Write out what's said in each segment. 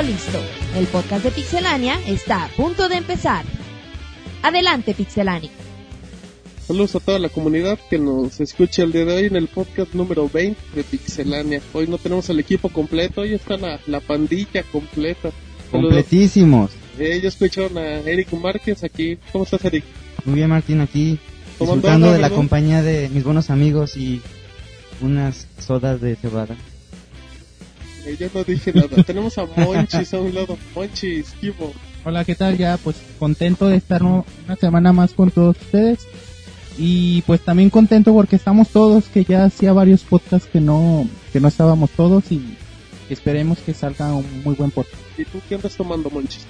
Todo listo. El podcast de Pixelania está a punto de empezar. Adelante, Pixelania. Saludos a toda la comunidad que nos escucha el día de hoy en el podcast número 20 de Pixelania. Hoy no tenemos el equipo completo, hoy está la, la pandilla completa. Saludos. Completísimos. Eh, Ellos escucharon a Eric Márquez aquí. ¿Cómo estás, Eric? Muy bien, Martín, aquí ¿Cómo disfrutando de la compañía de mis buenos amigos y unas sodas de cebada. Yo no dije nada. tenemos a Monchis a un lado. Monchis, ¿qué hubo? Hola, ¿qué tal? Ya, pues contento de estar una semana más con todos ustedes. Y pues también contento porque estamos todos, que ya hacía varios podcasts que no, que no estábamos todos y esperemos que salga un muy buen podcast. ¿Y tú qué andas tomando, Monchis?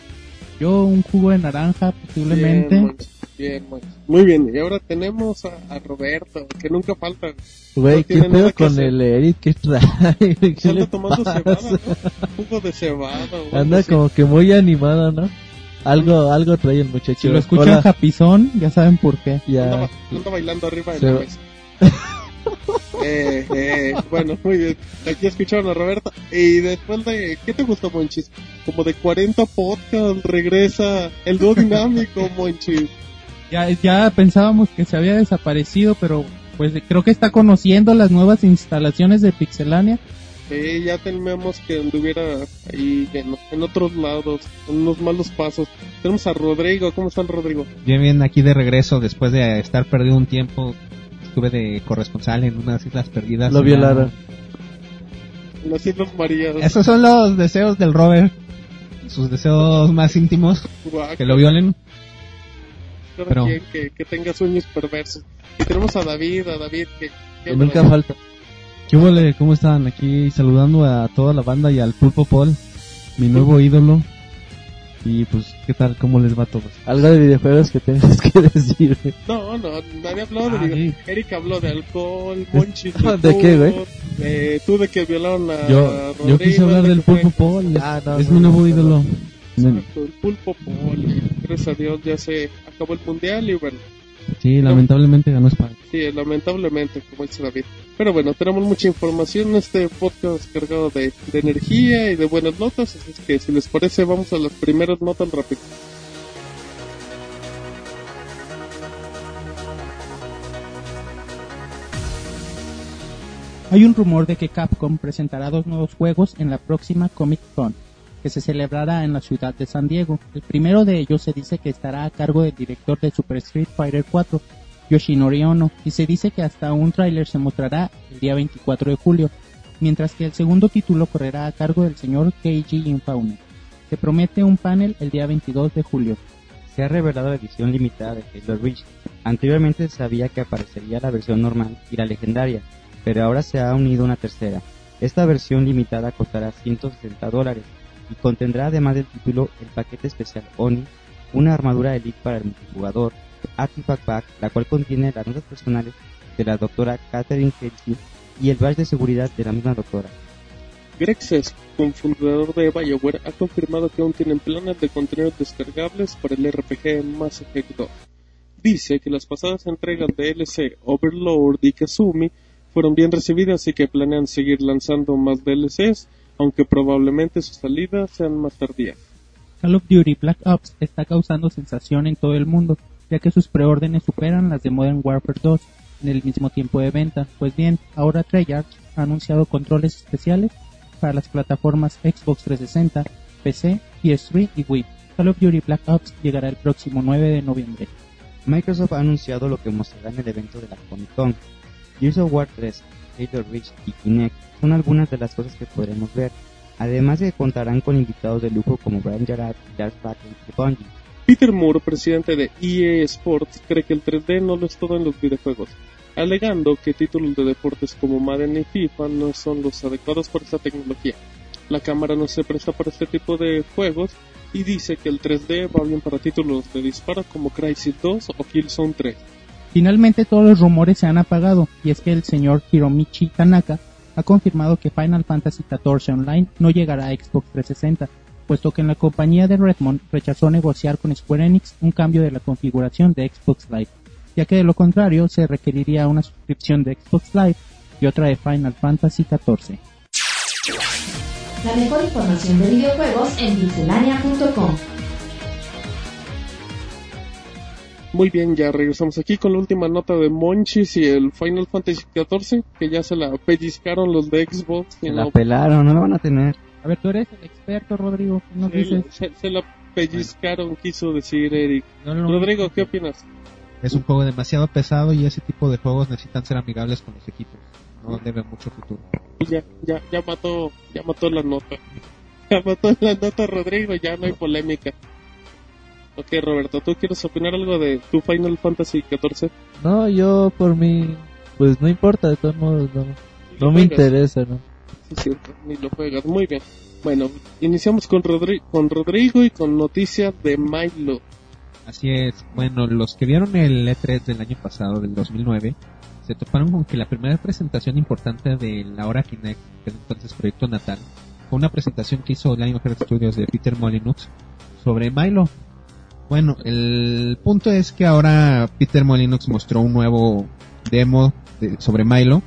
Yo un jugo de naranja posiblemente. Bien. Muy bien, y ahora tenemos a, a Roberto, que nunca falta. Güey, No ¿qué pedo que con hacer. el Eric? ¿Qué trae? ¿Qué le anda tomando pasa? cebada, ¿no? Jugo de cebada. Anda así. como que muy animado, ¿no? Algo, algo trae el muchacho. Si lo escuchan Hola, japizón, ya saben por qué. Ya. anda bailando arriba de Se la va. mesa. eh, eh, bueno, muy bien. Aquí escucharon a Roberta. Y después de. ¿Qué te gustó, Monchis? Como de 40 podcasts regresa el dúo dinámico, Monchis. Ya, ya pensábamos que se había desaparecido, pero pues creo que está conociendo las nuevas instalaciones de Pixelania. Eh, ya tememos que anduviera ahí en, en otros lados, en unos malos pasos. Tenemos a Rodrigo. ¿Cómo están, Rodrigo? Bien, bien, aquí de regreso después de estar perdido un tiempo. Estuve de corresponsal en unas islas perdidas. Lo violaron. Las Islas Marías. Esos son los deseos del Robert. Sus deseos más íntimos. Que lo violen. cada pero- quien que, que tenga sueños perversos. Y tenemos a David, a David que... que Que nunca falta. ¿Qué huele? ¿Cómo están? Aquí saludando a toda la banda y al Pulpo Paul, mi nuevo ídolo. Y pues, ¿qué tal? ¿Cómo les va a todos? Algo de videojuegos que tengas que decir. No, no, nadie habló de... Ah, sí. Eric habló de alcohol, Monchis ¿De qué, güey? Eh, tú de que violaron a Yo, Rodrigo. yo quise hablar de del Pulpo Paul. Es, Ah, no, es no, mi no, nuevo no, ídolo. Exacto, el pulpo Paul. Gracias a Dios ya se acabó el mundial y bueno, Sí, lamentablemente ganó España. sí, lamentablemente, como dice David. Pero bueno, tenemos mucha información en este podcast cargado de, de energía y de buenas notas, así que si les parece vamos a las primeras notas rápido. Hay un rumor de que Capcom presentará dos nuevos juegos en la próxima Comic Con, que se celebrará en la ciudad de San Diego. El primero de ellos se dice que estará a cargo del director de Super Street Fighter 4, Yoshinori Ono, y se dice que hasta un tráiler se mostrará el día 24 de julio, mientras que el segundo título correrá a cargo del señor Keiji Infaune. Se promete un panel el día 22 de julio. Se ha revelado la edición limitada de Halo Reach. Anteriormente se sabía que aparecería la versión normal y la legendaria, pero ahora se ha unido una tercera. Esta versión limitada costará 160 dólares y contendrá además del título el paquete especial Oni, una armadura elite para el multijugador, Artifact Pack, la cual contiene las notas personales de la doctora Catherine Casey y el badge de seguridad de la misma doctora. Greg Cess, cofundador de BioWare, ha confirmado que aún tienen planes de contenidos descargables para el RPG Mass Effect 2. Dice que las pasadas entregas de DLC Overlord y Kazumi fueron bien recibidas y que planean seguir lanzando más DLCs, aunque probablemente sus salidas sean más tardías. Call of Duty Black Ops está causando sensación en todo el mundo, ya que sus preórdenes superan las de Modern Warfare 2 en el mismo tiempo de venta. Pues bien, ahora Treyarch ha anunciado controles especiales para las plataformas Xbox 360, PC, PS3 y Wii. Call of Duty Black Ops llegará el próximo 9 de noviembre. Microsoft ha anunciado lo que mostrará en el evento de la Comic Con. Gears of War 3, Halo Reach y Kinect son algunas de las cosas que podremos ver, además contarán con invitados de lujo como Brian Jarrett y Lars Bakken de Bungie. Peter Moore, presidente de EA Sports, cree que el 3D no lo es todo en los videojuegos, alegando que títulos de deportes como Madden y FIFA no son los adecuados para esta tecnología. La cámara no se presta para este tipo de juegos y dice que el 3D va bien para títulos de disparo como Crysis 2 o Killzone 3. Finalmente todos los rumores se han apagado y es que el señor Hiromichi Tanaka ha confirmado que Final Fantasy XIV Online no llegará a Xbox 360, puesto que en la compañía de Redmond rechazó negociar con Square Enix un cambio de la configuración de Xbox Live, ya que de lo contrario se requeriría una suscripción de Xbox Live y otra de Final Fantasy XIV. La mejor información de videojuegos en Muy bien, ya regresamos aquí con la última nota de Monchis y el Final Fantasy XIV, que ya se la pellizcaron los de Xbox. y Se la no- pelaron, no la van a tener. A ver, tú eres el experto, Rodrigo. ¿qué nos se, dices? se- se la pellizcaron, quiso decir Eric. No Rodrigo, ¿qué opinas? Es un juego demasiado pesado y ese tipo de juegos necesitan ser amigables con los equipos. No debe mucho futuro. Ya, ya, ya mató, ya mató la nota. Ya mató la nota Rodrigo, ya no hay polémica. Ok, Roberto, ¿tú quieres opinar algo de tu Final Fantasy XIV? No, yo por mí, pues no importa, de todos modos, no, no me interesa, ¿no? Sí, es cierto, ni lo juegas. Muy bien. Bueno, iniciamos con, Rodri- con Rodrigo y con noticias de Milo. Así es, bueno, los que vieron el E3 del año pasado, del 2009, se toparon con que la primera presentación importante de la hora Kinect, que es entonces Proyecto Natal, fue una presentación que hizo Lionheart Studios de Peter Molyneux sobre Milo. Bueno, el punto es que ahora Peter Molyneux mostró un nuevo demo de- sobre Milo.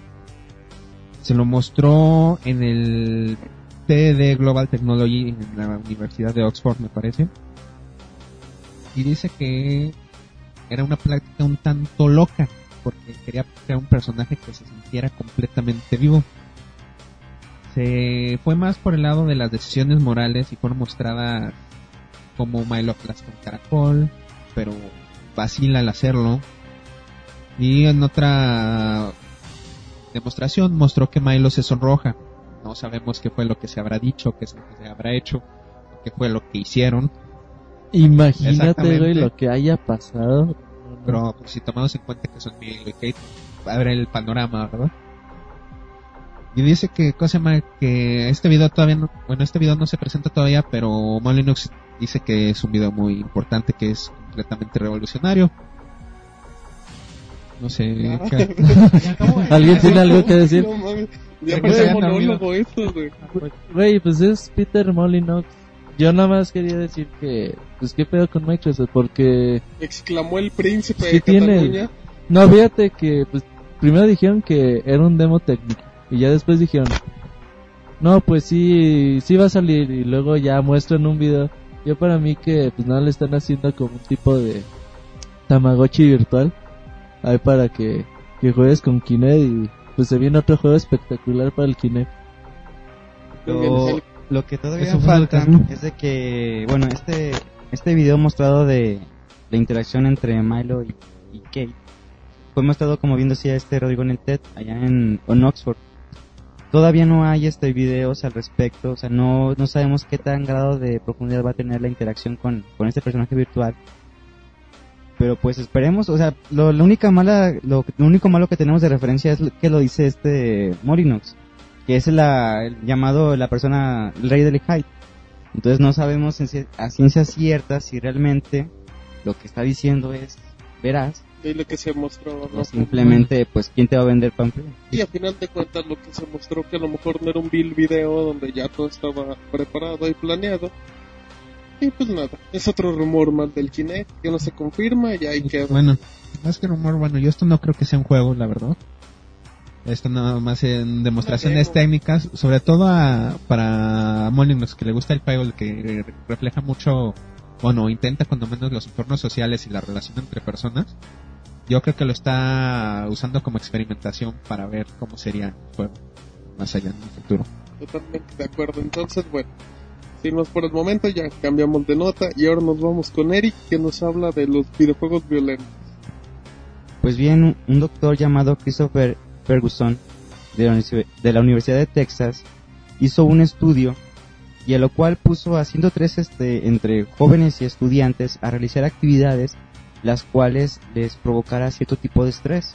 Se lo mostró en el TED Global Technology en la Universidad de Oxford, me parece y dice que era una práctica un tanto loca porque quería crear un personaje que se sintiera completamente vivo. Se fue más por el lado de las decisiones morales y fueron mostradas como Milo aplasta un caracol, pero vacila al hacerlo. Y en otra demostración mostró que Milo se sonroja. No sabemos qué fue lo que se habrá dicho, qué se habrá hecho, qué fue lo que hicieron. Imagínate, güey, lo que haya pasado. Pero pues, si tomamos en cuenta que son Milo y Kate, abre el panorama, ¿verdad? Y dice que, cosa que este video todavía no, bueno, este video no se presenta todavía, pero Molyneux dice que es un video muy importante, que es completamente revolucionario. No sé, Ah. ¿Alguien tiene algo que decir? Ya parece monólogo esto, güey. Güey, pues es Peter Molyneux. Yo nada más quería decir que, pues qué pedo con Microsoft, porque Exclamó el príncipe de tiene. No, fíjate que pues primero dijeron que era un demo técnico y ya después dijeron, no, pues sí, sí va a salir y luego ya muestran un video. Yo para mí que pues nada le están haciendo como un tipo de Tamagotchi virtual, ahí para que, que juegues con Kinect y pues se viene otro juego espectacular para el Kinect. Lo, lo que todavía Eso falta no. es de que, bueno, este este video mostrado de la interacción entre Milo y, y Kate fue mostrado como bien decía este Rodrigo en el TED allá en, en Oxford. Todavía no hay este videos al respecto, o sea, no, no sabemos qué tan grado de profundidad va a tener la interacción con, con este personaje virtual. Pero pues esperemos, o sea, lo, la única mala, lo, lo único malo que tenemos de referencia es lo que lo dice este Morinox, que es el llamado la persona, el rey del Hyde. Entonces no sabemos a ciencia cierta si realmente lo que está diciendo es veraz De lo que se mostró, ¿no? o simplemente pues quién te va a vender pamphlet. Y a final de cuentas lo que se mostró que a lo mejor no era un bill video donde ya todo estaba preparado y planeado. Y pues nada, es otro rumor más del Kinect que no se confirma y ahí queda. Bueno, más que rumor, bueno, yo esto no creo que sea un juego, la verdad. Esto nada más en demostraciones demo. técnicas, sobre todo a, para Molyneux, que le gusta el juego, el que refleja mucho, bueno, intenta cuando menos los entornos sociales y la relación entre personas. Yo creo que lo está usando como experimentación para ver cómo sería el juego más allá en el futuro. Totalmente de acuerdo. Entonces, bueno, sin más por el momento, ya cambiamos de nota y ahora nos vamos con Eric que nos habla de los videojuegos violentos. Pues bien, un- doctor llamado Christopher Ferguson de la, Unici- de la Universidad de Texas hizo un estudio y a lo cual puso a 103 este, entre jóvenes y estudiantes a realizar actividades las cuales les provocara cierto tipo de estrés.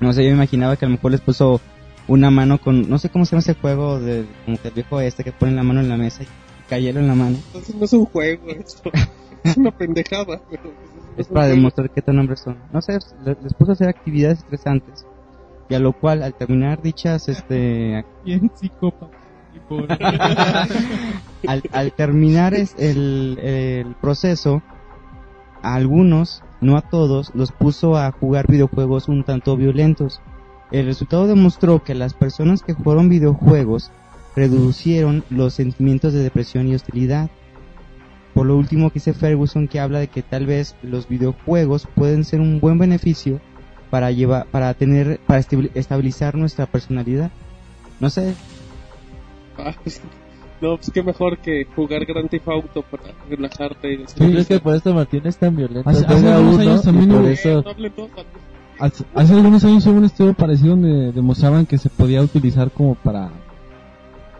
No sé, yo me imaginaba que a lo mejor les puso una mano con, no sé cómo se llama ese juego de, como que el viejo este que pone la mano en la mesa y hielo en la mano. Entonces no es un juego esto. es una pendejada. Pero pues, no Es para juego. demostrar qué tan hombres son. No sé, le- les puso a hacer actividades estresantes. Y a lo cual, al terminar dichas, este, Bien psicópata. Y por- al, al terminar es el, el proceso, a algunos, no a todos, los puso a jugar videojuegos un tanto violentos. El resultado demostró que las personas que jugaron videojuegos reducieron los sentimientos de depresión y hostilidad. Por lo último que dice Ferguson que habla de que tal vez los videojuegos pueden ser un buen beneficio para llevar, para tener, para estabil- estabilizar nuestra personalidad. No sé, Ah, no, pues qué mejor que jugar Grand Theft Auto para relajarte y ¿Tú crees que por esto Martín es tan violento? Hace- hace algunos uno años también hubo- eso... Hace, hace algunos años hubo un estudio parecido donde demostraban que se podía utilizar como para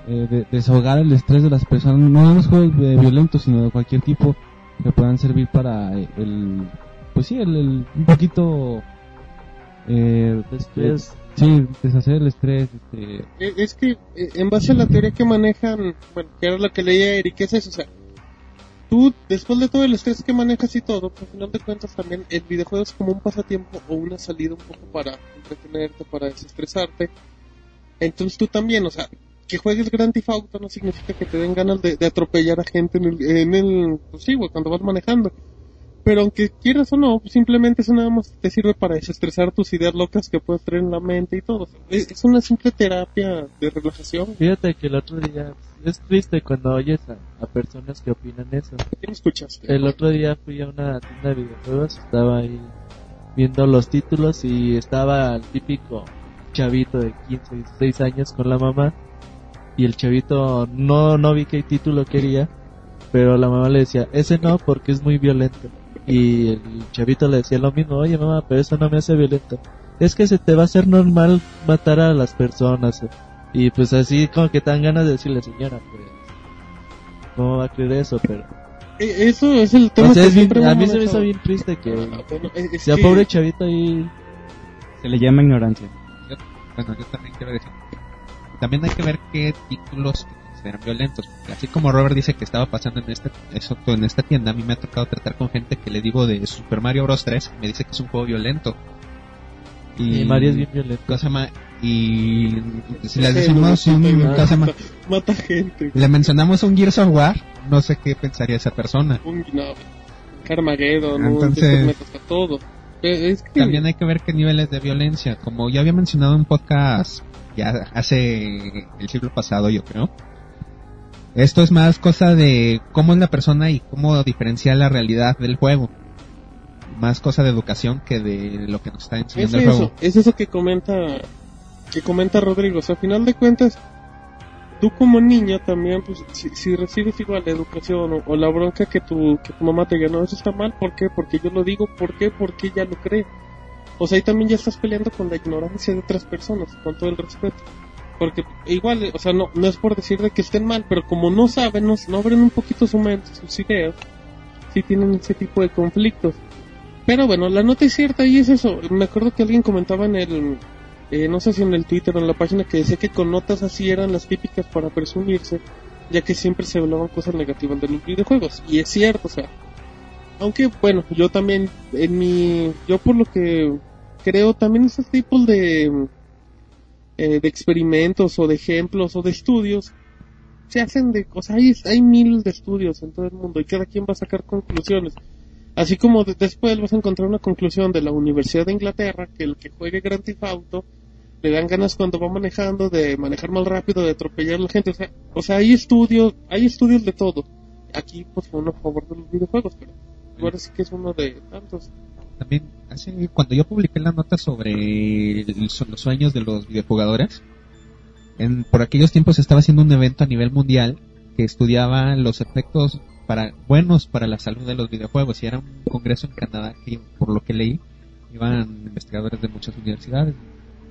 eh, de- desahogar el estrés de las personas, no en los juegos eh, violentos, sino de cualquier tipo que puedan servir para eh, el, pues sí, el, el- un poquito, eh, Estrés. Sí, deshacer el estrés, este, Eh, Es que eh, en base a la teoría que manejan, bueno, que era lo que leía Eric, es eso, o sea, tú después de todo el estrés que manejas y todo, pues, al final de cuentas también el videojuego es como un pasatiempo o una salida un poco para entretenerte, para desestresarte. Entonces tú también, o sea, que juegues Grand Theft Auto no significa que te den ganas de, atropellar a gente en el, en el pues sí, cuando vas manejando. Pero aunque quieras o no, simplemente eso nada más te sirve para desestresar tus ideas locas que puedes traer en la mente y todo. Es, es una simple terapia de relajación. Fíjate que el otro día es triste cuando oyes a, a personas que opinan eso. ¿Qué me escuchaste? El otro día fui a una tienda de videojuegos, estaba ahí viendo los títulos y estaba el típico chavito de 15, 16 años con la mamá y el chavito no no vi qué título quería, pero la mamá le decía, "Ese no porque es muy violento." Y el chavito le decía lo mismo, "Oye, mamá, pero eso no me hace violento." Es que se te va a hacer normal matar a las personas. Y pues así como que te dan ganas de decirle, "Señora, pues ¿Cómo va a creer eso? Pero Eh, Eso es el tema o sea, que es bien- siempre a mí se me hizo bien triste que Ah, es sea que- pobre chavito ahí se le llama ignorancia. Yo- bueno, yo también quiero decir. También hay que ver qué títulos consideran violentos. Así como Robert dice que estaba pasando en esta, eso, en esta tienda, a mí me ha tocado tratar con gente que le digo de Super Mario Bros. 3 y me dice que es un juego violento. y Mario es bien violento. ¿cómo se llama? Y si le Sí, decimos no, un, sí, ¿cómo se llama? mata, mata gente. le mencionamos un Gears of War, no sé qué pensaría esa persona. Un no, Carmageddon, un Entonces- está todo. Eh, Es que También hay que ver qué niveles de violencia. Como ya había mencionado en un podcast ya hace el siglo pasado, yo creo. Esto es más cosa de cómo es la persona y cómo diferenciar la realidad del juego. Más cosa de educación que de lo que nos está es enseñando el eso, juego. es eso que comenta que comenta Rodrigo. O sea, a final de cuentas, tú como niño también, pues, si, si recibes igual la educación o, o la bronca que tu, que tu mamá te diga, no, eso está mal, ¿por qué? Porque yo lo digo, ¿por qué? Porque ella lo cree. O sea, ahí también ya estás peleando con la ignorancia de otras personas, con todo el respeto. Porque igual, o sea, no, no es por decir de que estén mal, pero como no saben, no, no abren un poquito su mente, sus ideas, sí tienen ese tipo de conflictos. Pero bueno, la nota es cierta y es eso. Me acuerdo que alguien comentaba en el, eh, no sé si en el Twitter o en la página que decía que con notas así eran las típicas para presumirse, ya que siempre se hablaban cosas negativas de los videojuegos. Y es cierto, o sea. Aunque bueno, yo también, en mi, yo por lo que creo, también esos tipos de, eh, de experimentos o de ejemplos o de estudios se hacen de cosas, hay, hay miles de estudios en todo el mundo y cada quien va a sacar conclusiones. Así como de- después vas a encontrar una conclusión de la Universidad de Inglaterra que el que juegue Grand Theft Auto le dan ganas cuando va manejando de manejar más rápido, de atropellar a la gente. O sea, o sea hay estudios, hay estudios de todo. Aquí pues uno a favor de los videojuegos, pero ahora sí que es uno de tantos. También, hace, cuando yo publiqué la nota sobre los sueños de los videojugadores, en, por aquellos tiempos estaba haciendo un evento a nivel mundial que estudiaba los efectos para buenos para la salud de los videojuegos y era un congreso en Canadá que por lo que leí iban investigadores de muchas universidades.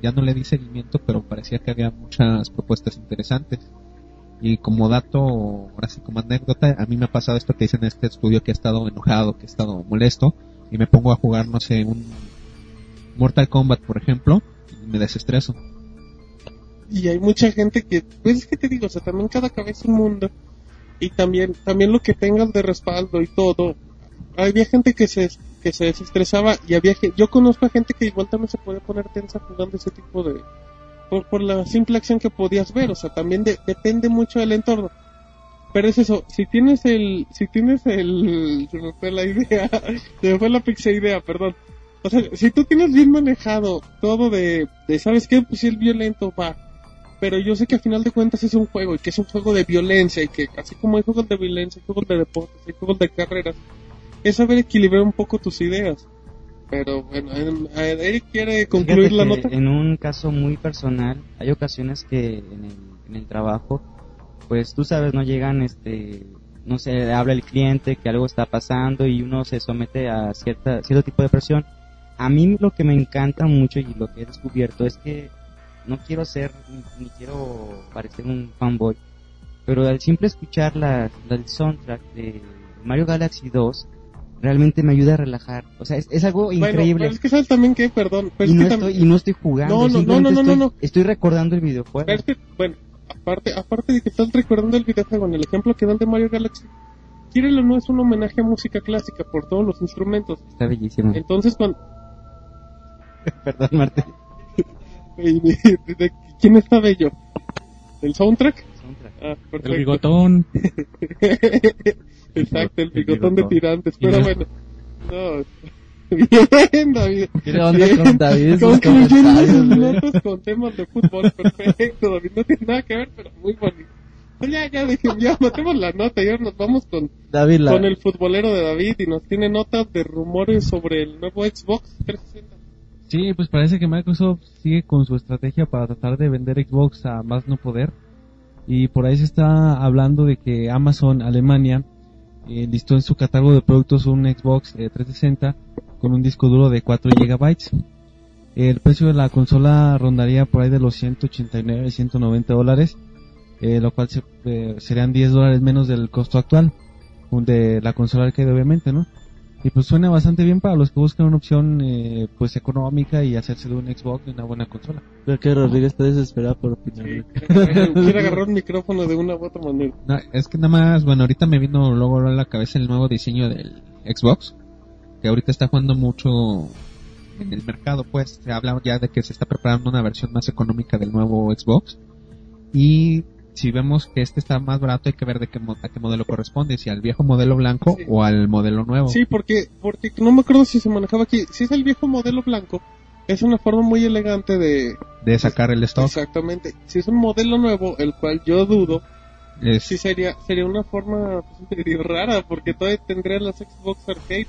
Ya no le di seguimiento pero parecía que había muchas propuestas interesantes. Y como dato ahora sí como anécdota a mí me ha pasado esto que dicen en este estudio que he estado enojado que he estado molesto y me pongo a jugar no sé un Mortal Kombat por ejemplo y me desestreso Y hay mucha gente que, pues es que te digo, o sea, también cada cabeza es un mundo. Y también, también lo que tengas de respaldo y todo. Había gente que se, que se desestresaba y había yo conozco a gente que igual también se podía poner tensa jugando ese tipo de, por, por la simple acción que podías ver, o sea, también de- depende mucho del entorno. Pero es eso, si tienes el, si tienes el, se me fue la idea, se me fue la pizza idea, perdón. O sea, si tú tienes bien manejado todo de, de ¿sabes qué? Pues si el violento va, pero yo sé que a final de cuentas es un juego y que es un juego de violencia y que así como hay juegos de violencia, hay juegos de deportes, hay juegos de carreras, es saber equilibrar un poco tus ideas. Pero bueno, Eric quiere concluir Fíjate la nota. En un caso muy personal, hay ocasiones que en el, en el trabajo, pues tú sabes, no llegan, este, no sé, habla el cliente que algo está pasando y uno se somete a cierta, cierto tipo de presión. A mí lo que me encanta mucho y lo que he descubierto es que no quiero ser, ni, ni quiero parecer un fanboy, pero al simple escuchar la, la- el soundtrack de Mario Galaxy 2, realmente me ayuda a relajar. O sea, es, es algo Bueno, increíble. pero es que sabes también que, perdón, pero y, es no que estoy, también- y no estoy jugando. No, no, no, no, no, estoy, no. estoy recordando el videojuego. Pero es que, bueno, aparte, aparte de que estás recordando el videojuego, en el ejemplo que dan de Mario Galaxy, Quiérelo o no es un homenaje a música clásica por todos los instrumentos. Está bellísimo. Entonces, cuando... Perdón, Martín. ¿De, de- quién está bello? ¿El soundtrack? Ah, perfecto. El bigotón. Exacto, el El bigotón de bigotón. tirantes. Pero bueno, no. Bien, David. ¿Qué onda Bien. con David? Concluyendo sus notas con temas de fútbol. Perfecto, David. No tiene nada que ver, pero muy bonito. Pues ya, ya, dejen, ya matemos la nota y ahora nos vamos con, David, la- con el futbolero de David y nos tiene notas de rumores sobre el nuevo Xbox 360. Sí, pues parece que Microsoft sigue con su estrategia para tratar de vender Xbox a más no poder. Y por ahí se está hablando de que Amazon Alemania eh, listó en su catálogo de productos un Xbox eh, 360 con un disco duro de 4 GB. El precio de la consola rondaría por ahí de los 189, 190 dólares, eh, lo cual se- eh, serían 10 dólares menos del costo actual de la consola arcade obviamente, ¿no? Y pues suena bastante bien para los que buscan una opción eh, pues económica y hacerse de un Xbox y una buena consola. Creo que Rodríguez está desesperado por opinar. Sí, quiere agarrar- un micrófono de una u otra manera. No, es que nada más, bueno, ahorita me vino luego a la cabeza el nuevo diseño del Xbox, que ahorita está jugando mucho en el mercado, pues se habla ya de que se está preparando una versión más económica del nuevo Xbox. Y si vemos que este está más barato, hay que ver de qué, a qué modelo corresponde, si al viejo modelo blanco Sí. o al modelo nuevo. Sí, porque, porque no me acuerdo si se manejaba aquí. Si es el viejo modelo blanco, es una forma muy elegante de... De sacar el stock. Exactamente. Si es un modelo nuevo, el cual yo dudo, Es- sí sería sería una forma pues, medio rara, porque todavía tendría las Xbox Arcade.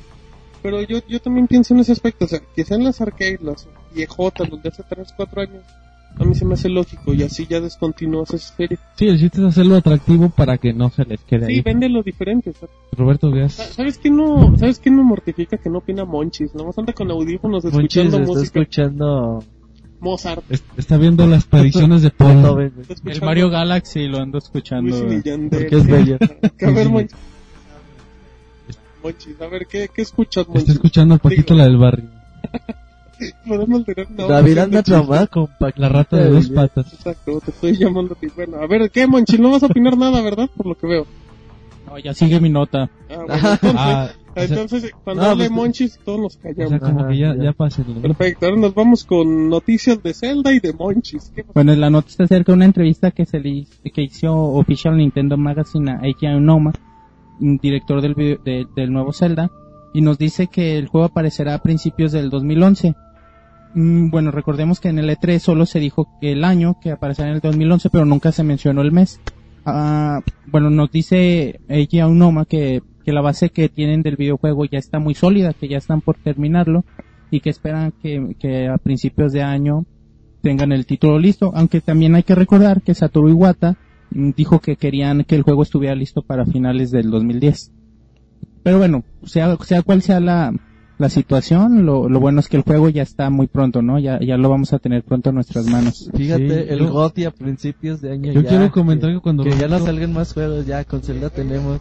Pero yo, yo también pienso en ese aspecto, o sea, que sean las arcade, las viejotas, los de hace 3, 4 años, a mí se me hace lógico y así ya descontinúas esa serie. Sí, el chiste es hacerlo atractivo para que no se les quede Sí, ahí. véndelo diferente. sea, Roberto Díaz. ¿Sabes quién no, sabes quién me mortifica que no opina Monchis? Nomás anda con audífonos Monchis escuchando está música. escuchando Mozart. Es- Está viendo las predicciones de Paul. Está El Mario Galaxy lo ando escuchando. Porque es bello. A ver, Monchis. Monchis, a ver, ¿qué, qué escuchas, Está Monchis? escuchando a Paquito Digo, la del barrio. Podemos tener una David anda traumado con Paquita La rata de dos patas. Exacto, te estoy llamando a ti. Bueno, a ver, ¿qué, Monchis? No vas a opinar nada, ¿verdad? Por lo que veo. No, ya sigue mi nota. Ah, bueno, entonces, Ah, o sea- entonces cuando No, hable pues, Monchis, todos nos O callamos. sea, como Ajá, que ya, ya. ya pásenle. Perfecto, ahora nos vamos con noticias de Zelda y de Monchis. Bueno, en la nota está acerca de una entrevista que se le hizo- que hizo Official Nintendo Magazine a Eiji Aonuma, un director del, video- de- del nuevo Zelda, y nos dice que el juego aparecerá a principios del 2011. Mm, bueno, recordemos que en el E3 solo se dijo que el año que aparecerá en el 2011, pero nunca se mencionó el mes. Ah, bueno, nos dice Eiji Aonuma que, que la base que tienen del videojuego ya está muy sólida, que ya están por terminarlo, y que esperan que, que a principios de año tengan el título listo, aunque también hay que recordar que Satoru Iwata dijo que querían que el juego estuviera listo para finales del 2010. Pero bueno, sea, sea cual sea la, la situación, lo, lo bueno es que el juego ya está muy pronto, ¿no? Ya, ya lo vamos a tener pronto en nuestras manos. Fíjate, Sí, el yo- GOTY a principios de año Yo ya, quiero comentar que, que cuando que ya no salgan más juegos, ya con Zelda tenemos.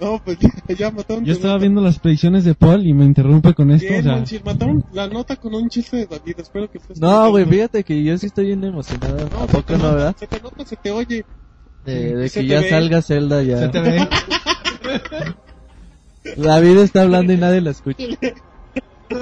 No, pues ya, ya mataron. Yo estaba nota. viendo las predicciones de Paul y me interrumpe con esto. Bien, o sea, mataron la nota con un chiste de David. Espero que estés No, güey, fíjate que yo sí estoy bien emocionado. No, ¿A poco no, nota, verdad? Se te nota, se te oye. De, de Se que ya ve. salga Zelda ya. se te ve. David está hablando y nadie la escucha.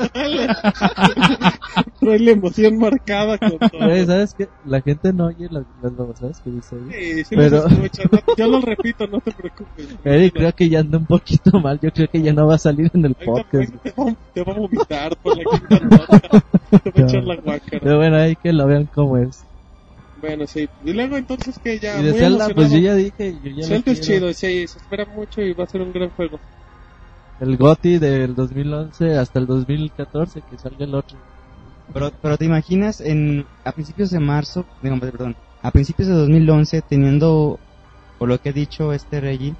Trae la emoción marcada con todo. ¿sabes qué? La gente no oye las, babosadas que dice ahí. Sí, sí Pero- no- yo lo repito, no te preocupes. Eric creo que ya anda un poquito mal. Yo creo que ya no va a salir en el Ahorita- podcast. te, va, te va a vomitar por la quinta nota. Te va a echar la guácara. Pero bueno, ahí que lo vean cómo es. Bueno, sí. Y luego entonces que ya... y de muy Zelda, pues yo ya dije, yo ya Zelda es chido, sí, se espera mucho y va a ser un gran juego. El GOTY del 2011 hasta el 2014, que salga el otro. Pero, pero te imaginas en a principios de marzo, digo, perdón, a principios de 2011 teniendo, por lo que he dicho este Reggie,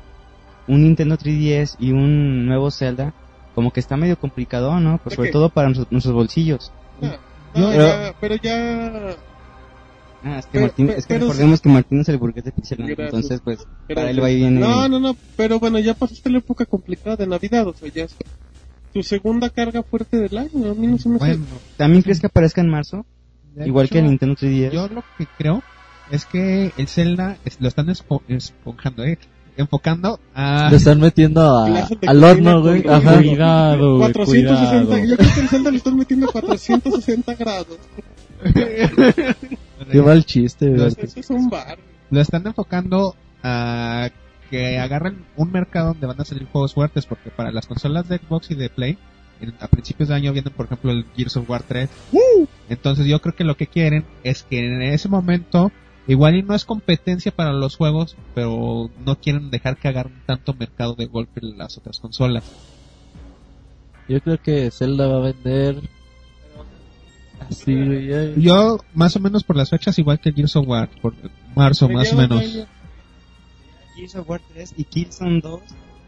un Nintendo 3DS y un nuevo Zelda, como que está medio complicado, ¿no? Pues ¿De sobre qué? todo para nuestros, nuestros bolsillos. Ah, Yo- no, pero- ya- pero ya... Ah, es que, Pero- Martín, pero- es que pero- recordemos que Martín es el burgués de Gracias. entonces pues Pero- para él va y viene. No, no, no, pero bueno, ya pasaste la época complicada de Navidad, o sea, ya es tu segunda carga fuerte del año, a mí no se me hace... Bueno, ¿También crees que aparezca en marzo? de Igual que el hecho, Nintendo 3DS. Yo lo que creo es que el Zelda es- lo están espo- esponjando, eh, enfocando a... Lo están metiendo a- al horno, güey. Ajá. Cuidado, güey, 460, cuidado. yo creo que el Zelda lo están metiendo a 460 grados. Qué mal chiste, güey. Eso es un bar. lo están enfocando a que agarren un mercado donde van a salir juegos fuertes, porque para las consolas de Xbox y de Play, en- a principios de año vienen, por ejemplo, el Gears of War 3. Entonces yo creo que lo que quieren es que en ese momento, igual y no es competencia para los juegos, pero no quieren dejar que agarren tanto mercado de golpe las otras consolas. Yo creo que Zelda va a vender. Así, güey. Yo, más o menos por las fechas, igual que Gears of War, por marzo más o menos. Gears of War 3 y Killzone 2.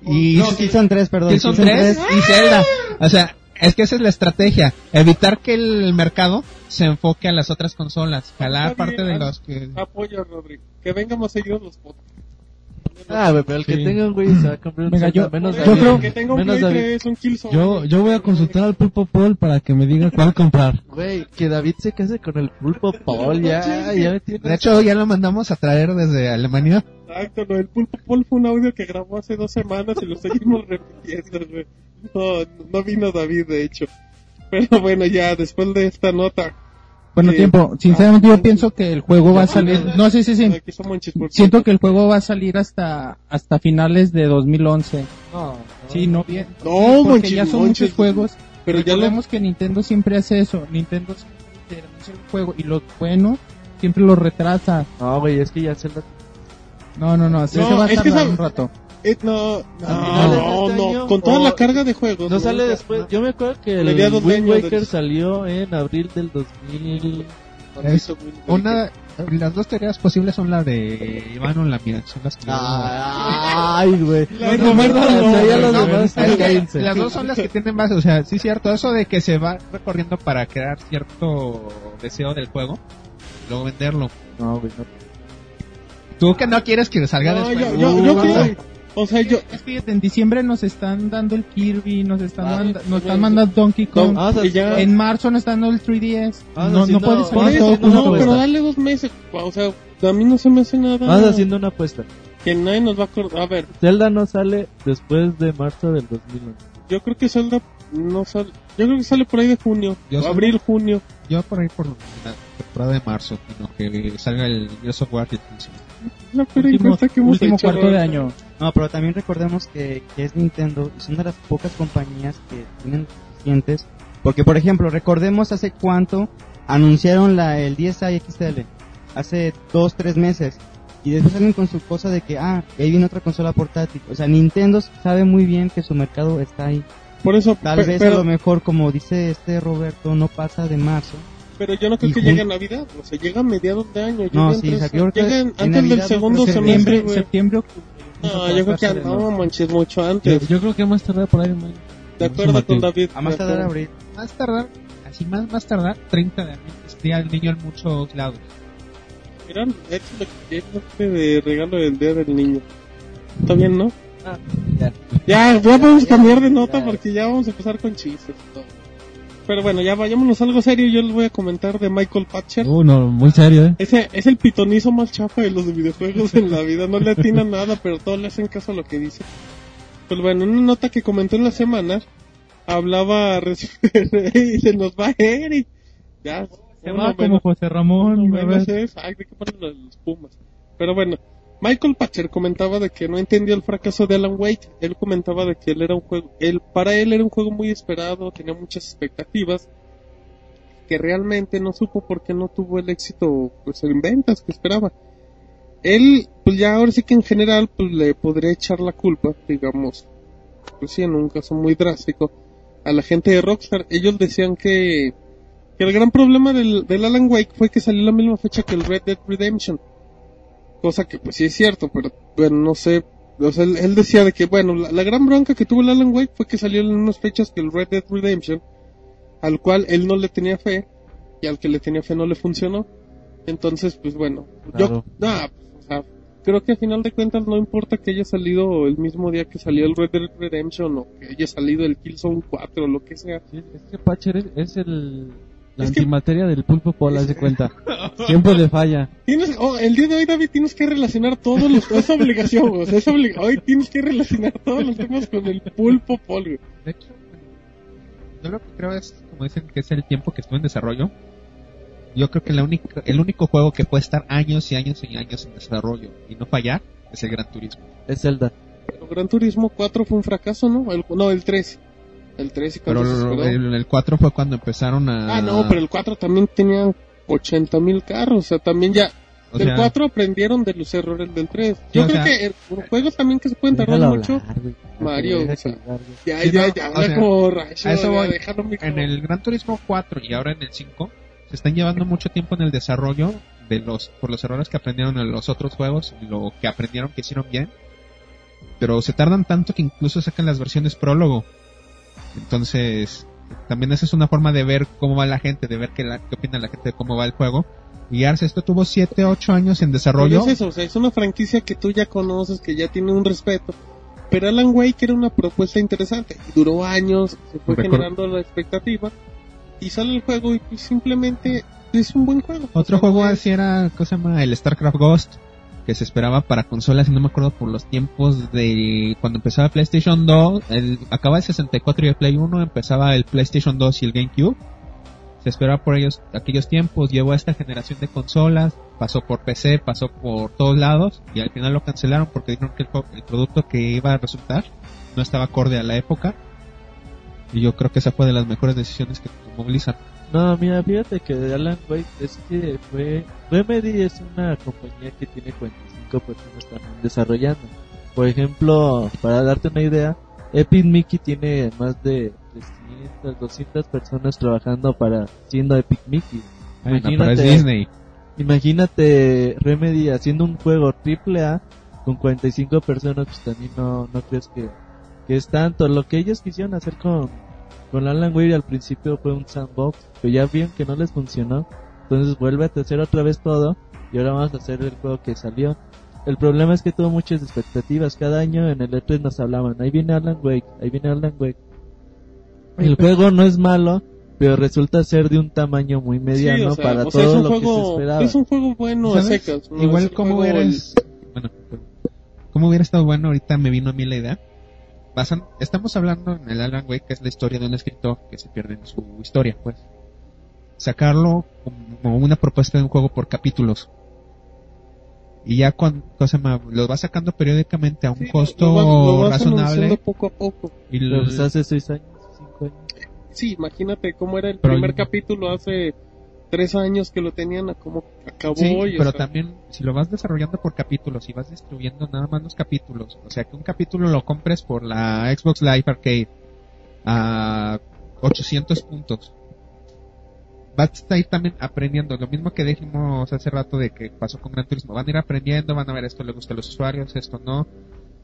Y No, Killzone 3, perdón. Killzone Killzone 3 y Zelda. O sea, es que esa es la estrategia. Evitar que el mercado se enfoque a las otras consolas. Jalar parte de ah. los que... Apoyo, Rodri. Que vengan más seguidos los podcasts. Ah, güey, pero el que Sí. tenga un güey se va a comprar un Venga, yo- menos yo creo- que tenga un menos David. 3, un Killzone. Yo, yo voy a consultar al Pulpo Paul para que me diga cuál comprar. Güey, que David se case con el pulpo Paul, ya, ya me tiene... De hecho, ya lo mandamos a traer desde Alemania. Exacto, lo del Pulpo Paul fue un audio que grabó hace dos semanas y lo seguimos repitiendo, güey. No, no vino David, de hecho. Pero bueno, ya, después de esta nota. Bueno, Sí. tiempo. Sinceramente Ah, yo pienso que el juego va a salir... No, sí, sí, sí. Por Siento que el juego va a salir hasta hasta finales de 2011. No, Sí, no bien. No, porque Monchis, ya son Monchis. muchos juegos. Pero ya lo... Recordemos que Nintendo siempre hace eso. Nintendo siempre anuncia un juego y lo bueno siempre lo retrasa. No, güey, es que ya Zelda... No, no, no, así No, se va a es que tardar un rato. Eh, no, no, no, este no, año con toda la carga de juegos. No sale después. Yo me acuerdo que el Wind Waker salió en abril del 2000. Es una... Las dos teorías posibles son la de Iván o la mía. Son las que... Ay, güey. No, no, las dos son las que tienen base, o sea, sí cierto, eso de que se va recorriendo para crear cierto deseo del juego, luego venderlo. No, güey, no. Tú que no quieres que salga No, después. yo, yo, yo Uh, quiero- O sea, yo... Es que en diciembre nos están dando el Kirby, nos están, Ah, manda- nos están mandando Donkey Kong. No, Vamos a- y ya- En marzo nos están dando el 3DS. Vamos no, no haciendo- puede Por salir todo no, pero apuesta. dale dos meses. O sea, a mí no se me hace nada. Vamos haciendo una apuesta. Que nadie nos va a acordar. A ver, Zelda no sale después de marzo del 2011. yo creo que Zelda no sale. Yo creo que sale por ahí de junio. Yo abril, junio. Yo por ahí por la temporada de marzo, sino que salga el Gears of War. La peor Último, encuesta que hemos último hecho, cuarto de año. No, pero también recordemos que, que es Nintendo y son de las pocas compañías que tienen suficientes. Porque, por ejemplo, recordemos hace cuánto anunciaron la, el DSi XL. Hace dos, tres meses. Y después salen con su cosa de que, ah, ahí viene otra consola portátil. O sea, Nintendo sabe muy bien que su mercado está ahí. Por eso, Tal vez a lo mejor, como dice este Roberto, no pasa de marzo. pero yo no creo que llegue a Navidad. O sea, llega a mediados de año. No, sí, o sea, que llega antes del segundo semestre, Septiembre, septiembre, octubre. No, yo creo que no, manches, mucho antes. Yo creo que más tarde por ahí, man. De acuerdo con David. A más tardar abril. Más tardar, así más, más tardar, 30 de abril, estaría el niño en muchos lados. Mira, es lo que quiero de regalo del día del niño. Está bien, ¿no? Ah, ya. Ya, ya podemos Ya, cambiar de nota ya. porque ya vamos a empezar con chistes. y todo. Pero bueno, ya vayámonos a algo serio. Yo les voy a comentar de Michael Patcher. Uh, no, muy serio, eh. Ese es el pitonizo más chafa de los videojuegos en la vida. No le atina nada, pero todos le hacen caso a lo que dice. Pues bueno, en una nota que comentó en la semana, hablaba y se nos va Eric. Ya, Se va como menos- José Ramón. a menos es, ay, ¿de qué ponen los Pumas? Pero bueno, Michael Patcher comentaba de que no entendió el fracaso de Alan Wake. Él comentaba de que él era un juego, él, para él era un juego muy esperado, tenía muchas expectativas. que realmente no supo por qué no tuvo el éxito pues en ventas que esperaba. Él, pues ya ahora sí que en general, pues le podría echar la culpa, digamos, pues sí, en un caso muy drástico, a la gente de Rockstar. Ellos decían que, que el gran problema del, del Alan Wake fue que salió la misma fecha que el Red Dead Redemption. Cosa que pues sí es cierto, pero bueno, no sé. O sea, él, él decía de que, bueno, la, la gran bronca que tuvo el Alan Wake fue que salió en unas fechas que el Red Dead Redemption, al cual él no le tenía fe, y al que le tenía fe no le funcionó. Entonces, pues bueno, Claro. yo, nah, o sea, creo que a final de cuentas no importa que haya salido el mismo día que salió el Red Dead Redemption o que haya salido el Killzone 4 o lo que sea. Sí, es que Patcher es, es el, la Es que- antimateria del pulpo Paul, haz de cuenta. Siempre le falla. Tienes, oh, el día de hoy, David, tienes que relacionar todos los, es obligación, güey, o sea, es obliga- hoy tienes que relacionar todos los temas con el pulpo Paul, güey. De hecho, yo lo que creo es, como dicen, que es el tiempo que estuvo en desarrollo. Yo creo que la única, el único juego que puede estar años y años y años en desarrollo y no fallar es el Gran Turismo. Es Zelda. Pero Gran Turismo 4 fue un fracaso, ¿no? El, no, el 3. El 3 y Pero cuando se el, el 4 fue cuando empezaron a... Ah, no, pero el 4 también tenía 80 mil carros, o sea, también ya... o del sea, 4 aprendieron de los errores del 3. Yo o creo sea- que eh, juegos también que se pueden tardar Déjalo mucho. hablar, güey. Mario, o sea. Ya, Sí, ya, no, ya, sea, como eso ya, voy. mi- En el Gran Turismo 4 y ahora en el 5 se están llevando mucho tiempo en el desarrollo de los por los errores que aprendieron en los otros juegos, lo que aprendieron que hicieron bien. Pero se tardan tanto que incluso sacan las versiones prólogo. Entonces, también esa es una forma de ver cómo va la gente, de ver qué, la, qué opina la gente de cómo va el juego. Y Arce, esto tuvo 7, 8 años en Pero desarrollo. es eso, o sea, es una franquicia que tú ya conoces, que ya tiene un respeto. Pero Alan Wake era una propuesta interesante. Duró años, se fue generando la expectativa. Y sale el juego y pues, simplemente es un buen juego. O Otro sea, juego así era, ¿cómo se llama? El StarCraft Ghost, que se esperaba para consolas, y no me acuerdo por los tiempos de cuando empezaba PlayStation 2, el, acaba el 64 y el Play 1, empezaba el PlayStation 2 y el GameCube. Se esperaba por ellos, aquellos tiempos, llegó a esta generación de consolas, pasó por PC, pasó por todos lados, y al final lo cancelaron porque dijeron que el, el producto que iba a resultar no estaba acorde a la época. Y yo creo que esa fue de las mejores decisiones que tomó Blizzard. No, mira, fíjate que Alan Wake es que fue... Remedy es una compañía que tiene 45 personas también desarrollando. Por ejemplo, para darte una idea, Epic Mickey tiene más de 300, 200 personas trabajando para siendo Epic Mickey. Bueno, pero es Imagínate. Disney. Imagínate Remedy haciendo un juego triple A con 45 personas, pues también no, no crees que, que es tanto. Lo que ellos quisieron hacer con, con Alan Wake al principio fue un sandbox, pero ya vieron que no les funcionó. Entonces vuelve a hacer otra vez todo y ahora vamos a hacer el juego que salió. El problema es que tuvo muchas expectativas. Cada año en el E3 nos hablaban, ahí viene Alan Wake, ahí viene Alan Wake. El juego no es malo, pero resulta ser de un tamaño muy mediano Sí, o sea, para o sea, todo es un lo que se juego, esperaba. Es un juego bueno a secas. no Igual como eres... Bueno, como hubiera estado bueno, ahorita me vino a mí la idea. Basan- estamos hablando en el Alan Wake, que es la historia de un escritor que se pierde en su historia, pues. Sacarlo como una propuesta de un juego por capítulos. Y ya con, cosa más, lo va sacando periódicamente a un Sí, costo lo vas- lo vas razonable. anunciando poco a poco. Y pues hace 6 años, 5 años. Sí, imagínate cómo era el Pero- primer capítulo hace tres años que lo tenían a cómo acabó. Sí, o pero sea, también si lo vas desarrollando por capítulos y vas distribuyendo nada más los capítulos, o sea que un capítulo lo compres por la Xbox Live Arcade a 800 puntos. Vas a ir también aprendiendo, lo mismo que dijimos hace rato de que pasó con Gran Turismo, van a ir aprendiendo, van a ver esto le gusta a los usuarios, esto no.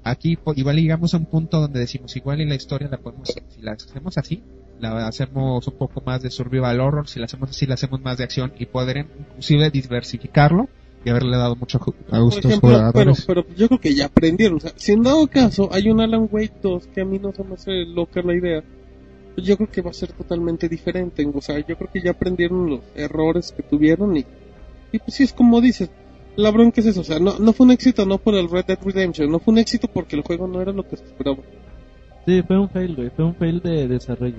Aquí igual llegamos a un punto donde decimos igual y la historia la podemos, si la hacemos así, la hacemos un poco más de survival horror, si la hacemos así la hacemos más de acción y poder inclusive diversificarlo y haberle dado mucho a gusto jugadores. pero yo creo que ya aprendieron. O sea, si en dado caso hay un Alan Wake 2 que a mí no se me hace loca la idea, yo creo que va a ser totalmente diferente. O sea, yo creo que ya aprendieron los errores que tuvieron y, y pues sí es como dices. La bronca es eso, o sea, no, no fue un éxito no por el Red Dead Redemption, no fue un éxito porque el juego no era lo que se esperaba. Sí, fue un fail, güey. Fue un fail de desarrollo.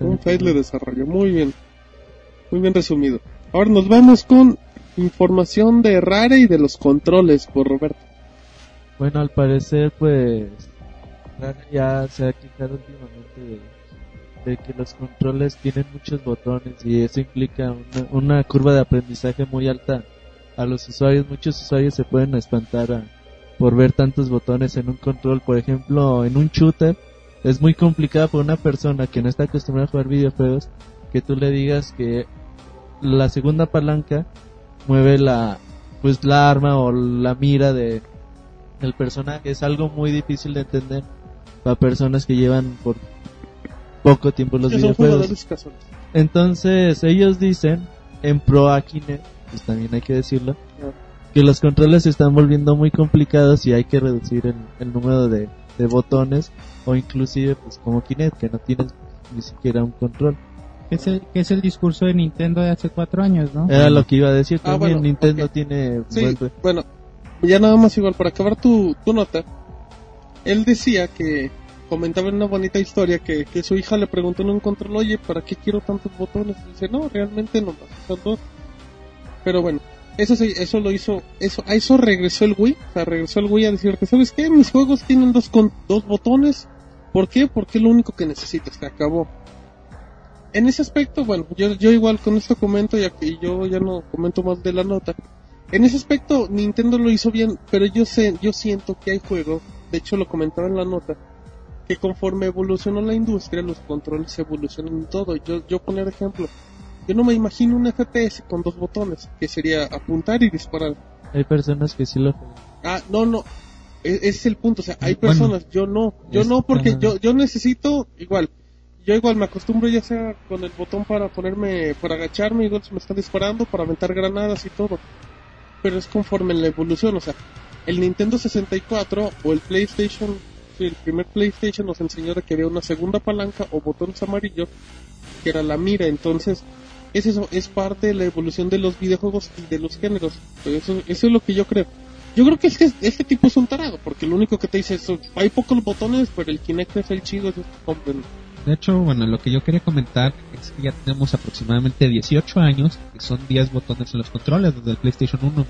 Un fail de desarrollo, muy bien. Muy bien resumido. Ahora nos vamos con información de Rare y de los controles por Roberto. Bueno, al parecer, pues. Rare ya se ha quejado últimamente de, de que los controles tienen muchos botones y eso implica una, una curva de aprendizaje muy alta a los usuarios. Muchos usuarios se pueden espantar a- por ver tantos botones en un control. Por ejemplo, en un shooter es muy complicado para una persona que no está acostumbrada a jugar videojuegos que tú le digas que la segunda palanca mueve la pues la arma o la mira de el personaje es algo muy difícil de entender para personas que llevan por poco tiempo los videojuegos. Entonces ellos dicen en Pro Akine, pues también hay que decirlo, que los controles se están volviendo muy complicados y hay que reducir el, el número de, de botones o inclusive pues como Kinect que no tienes ni siquiera un control. Que es, el, que es el discurso de Nintendo de hace cuatro años, ¿no? Era lo que iba a decir Ah, también, bueno, Nintendo tiene Sí, buen- bueno, ya nada más igual, para acabar tu, tu nota, él decía que comentaba en una bonita historia que, que su hija le preguntó en un control, oye, ¿para qué quiero tantos botones? Y dice, no, realmente no, son dos. Pero bueno, eso sí, eso lo hizo, eso, a eso regresó el Wii, o sea, regresó el Wii a decirte, ¿sabes qué? Mis juegos tienen dos, con, dos botones, ¿por qué? Porque es lo único que necesito, se acabó. En ese aspecto, bueno, yo, yo igual con esto comento y aquí yo ya no comento más de la nota. En ese aspecto Nintendo lo hizo bien, pero yo sé, yo siento que hay juegos, de hecho lo comentaba en la nota, que conforme evolucionó la industria, los controles evolucionan en todo. Yo, yo poner ejemplo, yo no me imagino un FPS con dos botones, que sería apuntar y disparar. Hay personas que sí lo juegan. Ah, no, no. E- Ese es el punto, o sea, hay Bueno, personas, yo no, yo no porque yo, yo necesito igual. Yo igual me acostumbro ya sea con el botón para ponerme, para agacharme, igual se me está disparando, para aventar granadas y todo. Pero es conforme en la evolución, o sea, el Nintendo 64 o el PlayStation, sí, el primer PlayStation nos enseñó que había una segunda palanca o botones amarillos, que era la mira, entonces es eso, es parte de la evolución de los videojuegos y de los géneros. Pues Eso, es lo que yo creo. Yo creo que este, este tipo es un tarado, porque lo único que te dice es, hay pocos botones, pero el Kinect es el chido. De hecho, bueno, lo que yo quería comentar es que ya tenemos aproximadamente 18 años, que son 10 botones en los controles desde PlayStation 1.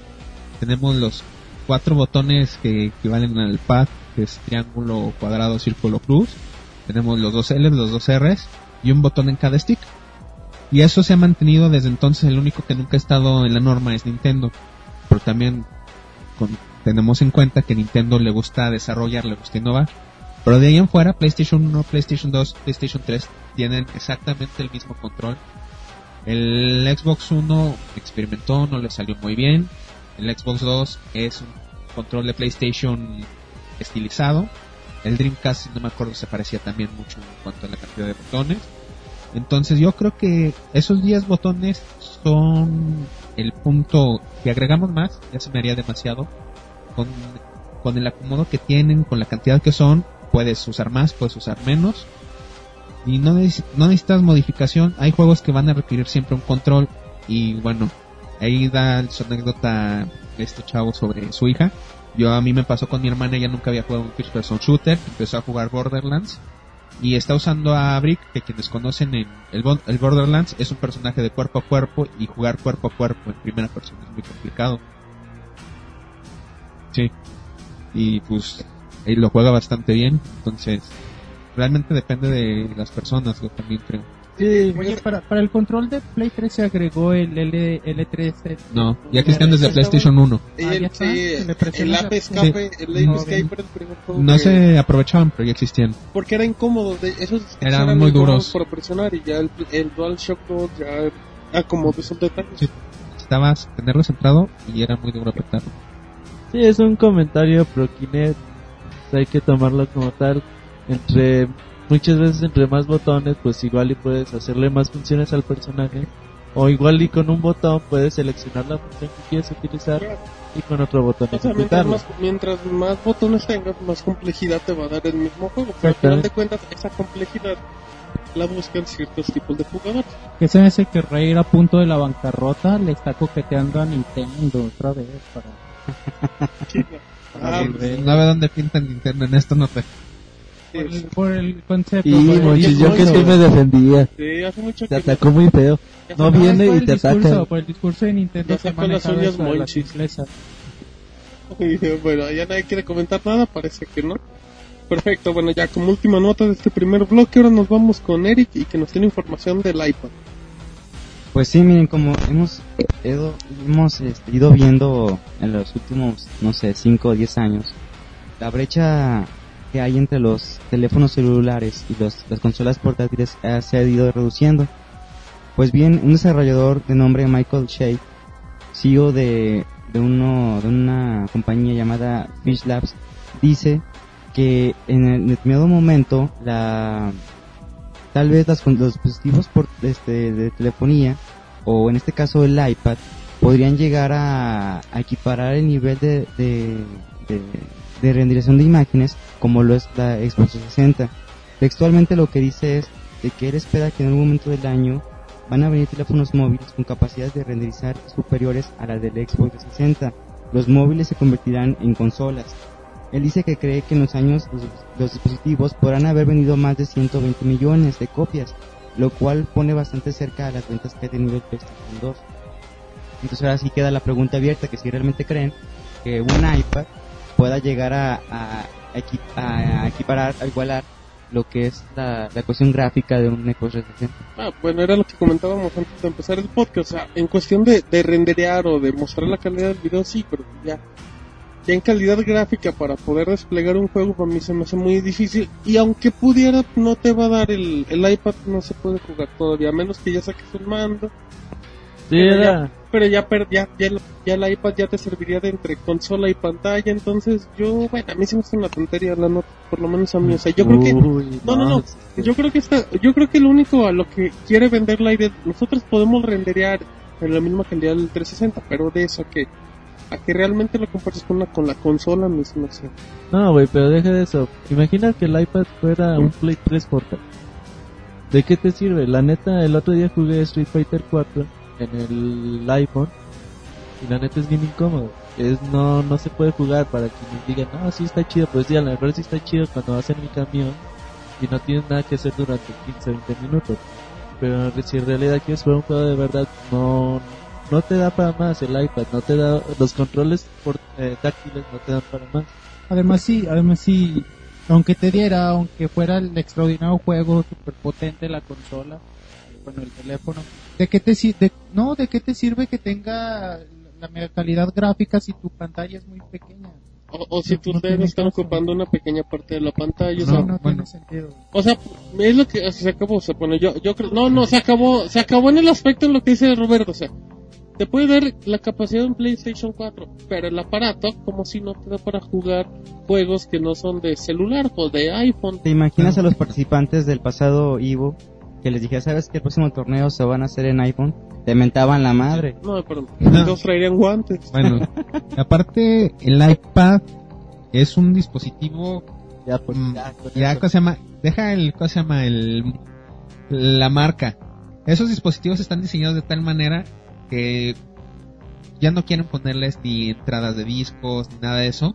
Tenemos los cuatro botones que equivalen al pad, que es triángulo, cuadrado, círculo, cruz. Tenemos los dos L's, los dos R's y un botón en cada stick. Y eso se ha mantenido desde entonces. El único que nunca ha estado en la norma es Nintendo. Pero también con- tenemos en cuenta que Nintendo le gusta desarrollar, le gusta innovar. Pero de ahí en fuera, PlayStation 1, PlayStation 2, PlayStation 3 tienen exactamente el mismo control. El Xbox 1 experimentó, no le salió muy bien. El Xbox 2 es un control de PlayStation estilizado. El Dreamcast, no me acuerdo, se parecía también mucho en cuanto a la cantidad de botones. Entonces yo creo que esos 10 botones son el punto que agregamos más, ya se me haría demasiado. Con, con el acomodo que tienen, con la cantidad que son, puedes usar más, puedes usar menos. Y no, neces- no necesitas modificación. Hay juegos que van a requerir siempre un control. Y bueno, ahí da su anécdota este chavo sobre su hija. Yo a mí me pasó con mi hermana, ella nunca había jugado un first person shooter, empezó a jugar Borderlands y está usando a Brick, que quienes conocen en el, el Borderlands es un personaje de cuerpo a cuerpo y jugar cuerpo a cuerpo en primera persona es muy complicado. Sí. Y pues él lo juega bastante bien, entonces realmente depende de las personas, yo también creo. Sí, Oye, para, para el control de Play 3 se agregó el L, L3. No, ya existían desde PlayStation 1. Y Ah, el, ya está, sí, el Ape Escape, el Ape No, Escape el primer juego No que- se aprovechaban, pero ya existían. porque era incómodo, de, esos sticks Eran muy duros. para presionar y ya el, el DualShock 2 ya ah, como de esos detalles. Sí. Necesitabas tenerlo centrado y era muy duro apretarlo. Sí, es un comentario pro Kinect. Hay que tomarlo como tal. Entre muchas veces entre más botones, pues igual y puedes hacerle más funciones al personaje. O igual y con un botón puedes seleccionar la función que quieres utilizar y con otro botón O sea, mientras más, mientras más botones tengas, más complejidad te va a dar el mismo juego. Pero al final de cuentas, esa complejidad la buscan ciertos tipos de jugadores. Que se me hace que Rey a punto de la bancarrota le está coqueteando a Nintendo otra vez para Ah, volver. No veo dónde pintan Nintendo en esto, no sé. Por, el, por el concepto. Y Monchis, yo que me defendía. Sí, hace mucho Te que atacó muy feo. No viene y te discurso, ataca. Por el discurso de Nintendo se las uñas Monchis. bueno, ya nadie quiere comentar nada, parece que no. Perfecto, bueno, ya como última nota de este primer bloque, ahora nos vamos con Eric y que nos tiene información del iPad. Pues sí, miren, como hemos, ido, hemos este, ido viendo en los últimos, no sé, 5 o 10 años, la brecha que hay entre los teléfonos celulares y los, las consolas portátiles eh, se ha ido reduciendo. Pues bien, un desarrollador de nombre Michael Shea, CEO de, de, uno, de una compañía llamada Fish Labs, dice que en el determinado momento la tal vez las, los dispositivos por, este, de telefonía o en este caso el iPad podrían llegar a, equiparar el nivel de, de renderización de imágenes como lo es la Xbox 360. Textualmente lo que dice es de que él espera que en algún momento del año van a venir teléfonos móviles con capacidades de renderizar superiores a las del Xbox 360. Los móviles se convertirán en consolas. Él dice que cree que en los años los, los dispositivos podrán haber vendido más de 120 millones de copias, lo cual pone bastante cerca a las ventas que ha tenido el PlayStation 2. Entonces ahora sí queda la pregunta abierta, que si realmente creen que un iPad pueda llegar a, a, a- a equiparar, a igualar lo que es la, la cuestión gráfica de un Xbox 360. Ah, bueno, era lo que comentábamos antes de empezar el podcast. O sea, en cuestión de, de renderear o de mostrar la calidad del video, sí, pero ya, ya en calidad gráfica para poder desplegar un juego, para mí se me hace muy difícil. Y aunque pudiera, no te va a dar el, el iPad, no se puede jugar todavía, a menos que ya saques un mando. Sí, era. Pero ya, per- ya, ya, el- ya el iPad ya te serviría de entre consola y pantalla, entonces yo, bueno, a mí se me hace una tontería la nota, por lo menos a mí. O sea, yo creo que Uy, no, no, no. Yo creo que está, yo creo que lo único a lo que quiere vender la idea, nosotros podemos renderear en la misma calidad del 360, pero de eso a que, a que realmente lo compares con la, con la consola, no sé, no sé. No, güey, pero deja de eso. Imagina que el iPad fuera un Play 3 portátil. ¿De qué te sirve? La neta, el otro día jugué Street Fighter 4 en el iPhone y la neta es bien incómodo. Es no no se puede jugar para que me digan, no, sí está chido. Pues sí, a lo mejor sí está chido cuando vas en mi camión y no tienes nada que hacer durante 15 20 minutos. Pero si en realidad quieres jugar un juego de verdad, no no te da para más el iPad, no te da los controles por, eh, táctiles no te dan para más. Además sí, además sí, aunque te diera, aunque fuera el extraordinario juego super potente la consola, bueno el teléfono, ¿de qué te si- de, no, de qué te sirve que tenga la calidad gráfica si tu pantalla es muy pequeña? O, o si No- tus no dedos están caso. ocupando una pequeña parte de la pantalla, o No, sea, no bueno. tiene sentido. o sea, es lo que se acabó, o sea, bueno, yo, yo creo, no, no, se acabó, se acabó en el aspecto en lo que dice Roberto, o sea, te puede dar la capacidad de un PlayStation 4, pero el aparato, como si no te da para jugar juegos que no son de celular o de iPhone. ¿Te imaginas a los participantes del pasado Evo que les dije, sabes que el próximo torneo se van a hacer en iPhone? Te mentaban la madre. No, pero No. todos traerían guantes. Bueno, aparte el iPad es un dispositivo Ya, pues, Mm, ya, ya. ¿cómo se llama deja el ¿cómo se llama el la marca esos dispositivos están diseñados de tal manera que ya no quieren ponerles ni entradas de discos ni nada de eso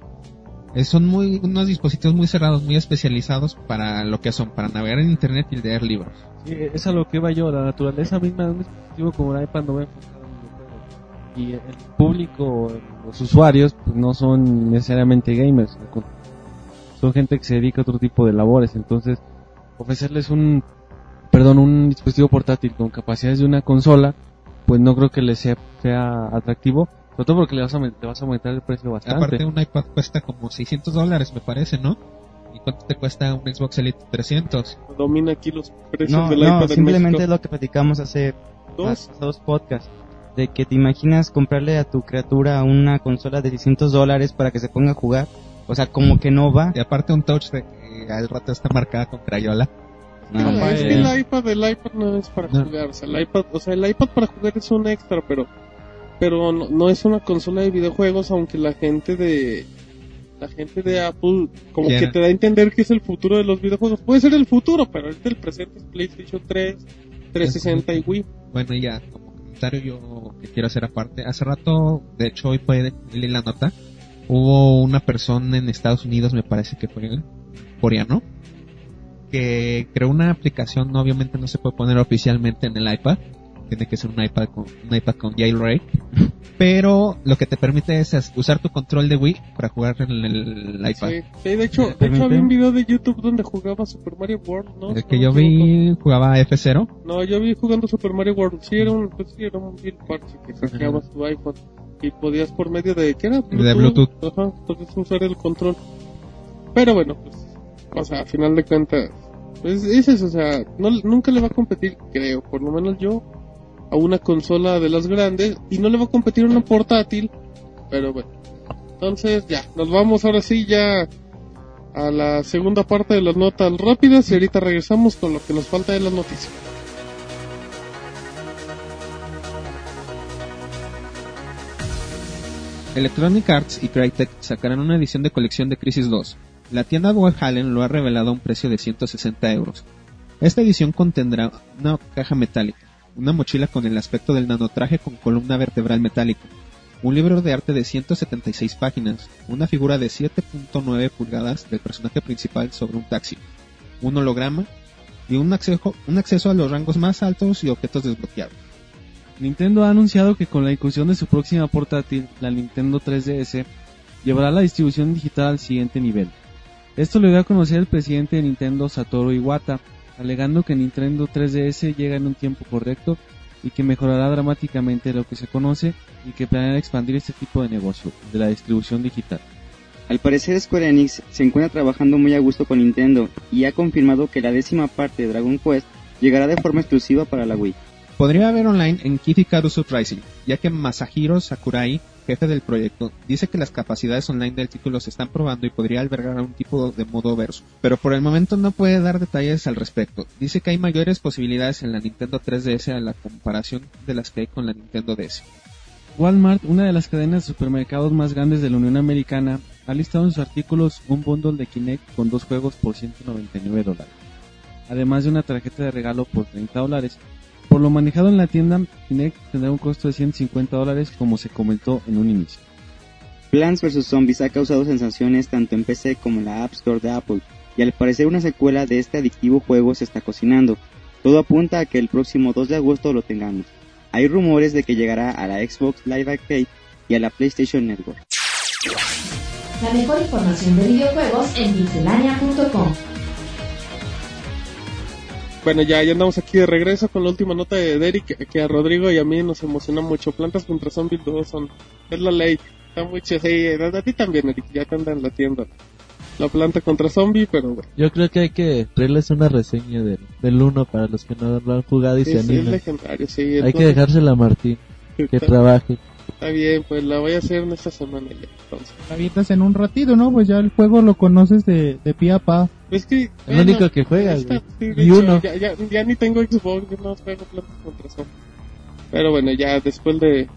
son muy unos dispositivos muy cerrados muy especializados para lo que son para navegar en internet y leer libros. Sí, es a lo que va yo, la naturaleza misma de un dispositivo como el iPad no va enfocado en videojuegos. Y el público, los usuarios, pues no son necesariamente gamers, son gente que se dedica a otro tipo de labores, entonces ofrecerles un, perdón, un dispositivo portátil con capacidades de una consola, pues no creo que les sea, sea atractivo, sobre todo porque le vas a, vas a aumentar el precio bastante. aparte un iPad cuesta como 600 dólares me parece ¿no? ¿y cuánto te cuesta un Xbox Elite 300? Domina aquí los precios No, del no, iPad en simplemente es lo que platicamos hace Dos. dos podcasts. De que te imaginas comprarle a tu criatura una consola de 600 dólares para que se ponga a jugar. O sea, como que no va. y aparte un touch de que al rato está marcada con crayola No, No, es que el iPad, el iPad no es para No. jugar, o sea, el iPad, o sea, el iPad para jugar es un extra, pero, pero no, no es una consola de videojuegos, aunque la gente de, la gente de Apple, como que te da a entender que es el futuro de los videojuegos. Puede ser el futuro, pero ahorita el presente es PlayStation 3, 360 y Wii. Bueno, ya, como comentario yo que quiero hacer aparte. Hace rato, de hecho hoy fue leí la nota, hubo una persona en Estados Unidos, me parece que fue coreano, que creó una aplicación, no, obviamente no se puede poner oficialmente en el iPad, tiene que ser un iPad con, un iPad con jailbreak. Pero lo que te permite es usar tu control de Wii para jugar en el iPad. Sí, sí, de hecho, de hecho había un video de YouTube donde jugaba Super Mario World, ¿no? El que no yo vi jugaba F0. No, yo vi jugando Super Mario World. Sí, era un, pues, sí, era un parche que hackeabas tu iPhone y podías por medio de, ¿qué era? De Bluetooth. Ajá, podías usar el control. Pero bueno, pues, o sea, a final de cuentas, pues es eso, o sea, no, nunca le va a competir, creo, por lo menos yo, a una consola de las grandes y no le va a competir una portátil, pero bueno. Entonces ya, nos vamos ahora sí ya a la segunda parte de las notas rápidas y ahorita regresamos con lo que nos falta de las noticias. Electronic Arts y Crytek sacarán una edición de colección de Crisis 2. La tienda Valhalla lo ha revelado a un precio de 160 euros. Esta edición contendrá una caja metálica, una mochila con el aspecto del nanotraje con columna vertebral metálica, un libro de arte de 176 páginas, una figura de 7.9 pulgadas del personaje principal sobre un taxi, un holograma y un acceso, a los rangos más altos y objetos desbloqueables. Nintendo ha anunciado que con la inclusión de su próxima portátil, la Nintendo 3DS, llevará la distribución digital al siguiente nivel. Esto lo dio a conocer el presidente de Nintendo Satoru Iwata, alegando que Nintendo 3DS llega en un tiempo correcto y que mejorará dramáticamente lo que se conoce y que planea expandir este tipo de negocio, de la distribución digital. Al parecer Square Enix se encuentra trabajando muy a gusto con Nintendo y ha confirmado que la décima parte de Dragon Quest llegará de forma exclusiva para la Wii. Podría haber online en Icarus Uprising, ya que Masahiro Sakurai, jefe del proyecto, dice que las capacidades online del título se están probando y podría albergar un tipo de modo verso, pero por el momento no puede dar detalles al respecto. Dice que hay mayores posibilidades en la Nintendo 3DS a la comparación de las que hay con la Nintendo DS. Walmart, una de las cadenas de supermercados más grandes de la Unión Americana, ha listado en sus artículos un bundle de Kinect con dos juegos por 199 dólares, además de una tarjeta de regalo por 30 dólares. Por lo manejado en la tienda, Kinect tendrá un costo de 150 dólares como se comentó en un inicio. Plants vs. Zombies ha causado sensaciones tanto en PC como en la App Store de Apple, y al parecer una secuela de este adictivo juego se está cocinando. Todo apunta a que el próximo 2 de agosto lo tengamos. Hay rumores de que llegará a la Xbox Live Arcade y a la PlayStation Network. La mejor información de videojuegos en pixelania.com. Bueno, ya, ya andamos aquí de regreso con la última nota de Derek, que, que a Rodrigo y a mí nos emociona mucho. Plantas contra zombies 2 son, es la ley. Está muy. Sí, a ti también, Eric, ya te anda en la tienda. La planta contra zombie, pero bueno. Yo creo que hay que traerles una reseña del, del 1 para los que no lo han jugado y Sí, se sí, es animen. legendario, sí. Hay que dejársela a Martín, que trabaje. Está bien, pues la voy a hacer en esta semana ya. Entonces. La avientas en un ratito, ¿no? Pues ya el juego lo conoces de, de pie a pa. Es que, El único que juegas, sí, Y hecho, uno. Ya, ya, ya ni tengo Xbox, yo no juego plantas contra zombies. Pero bueno, ya después de,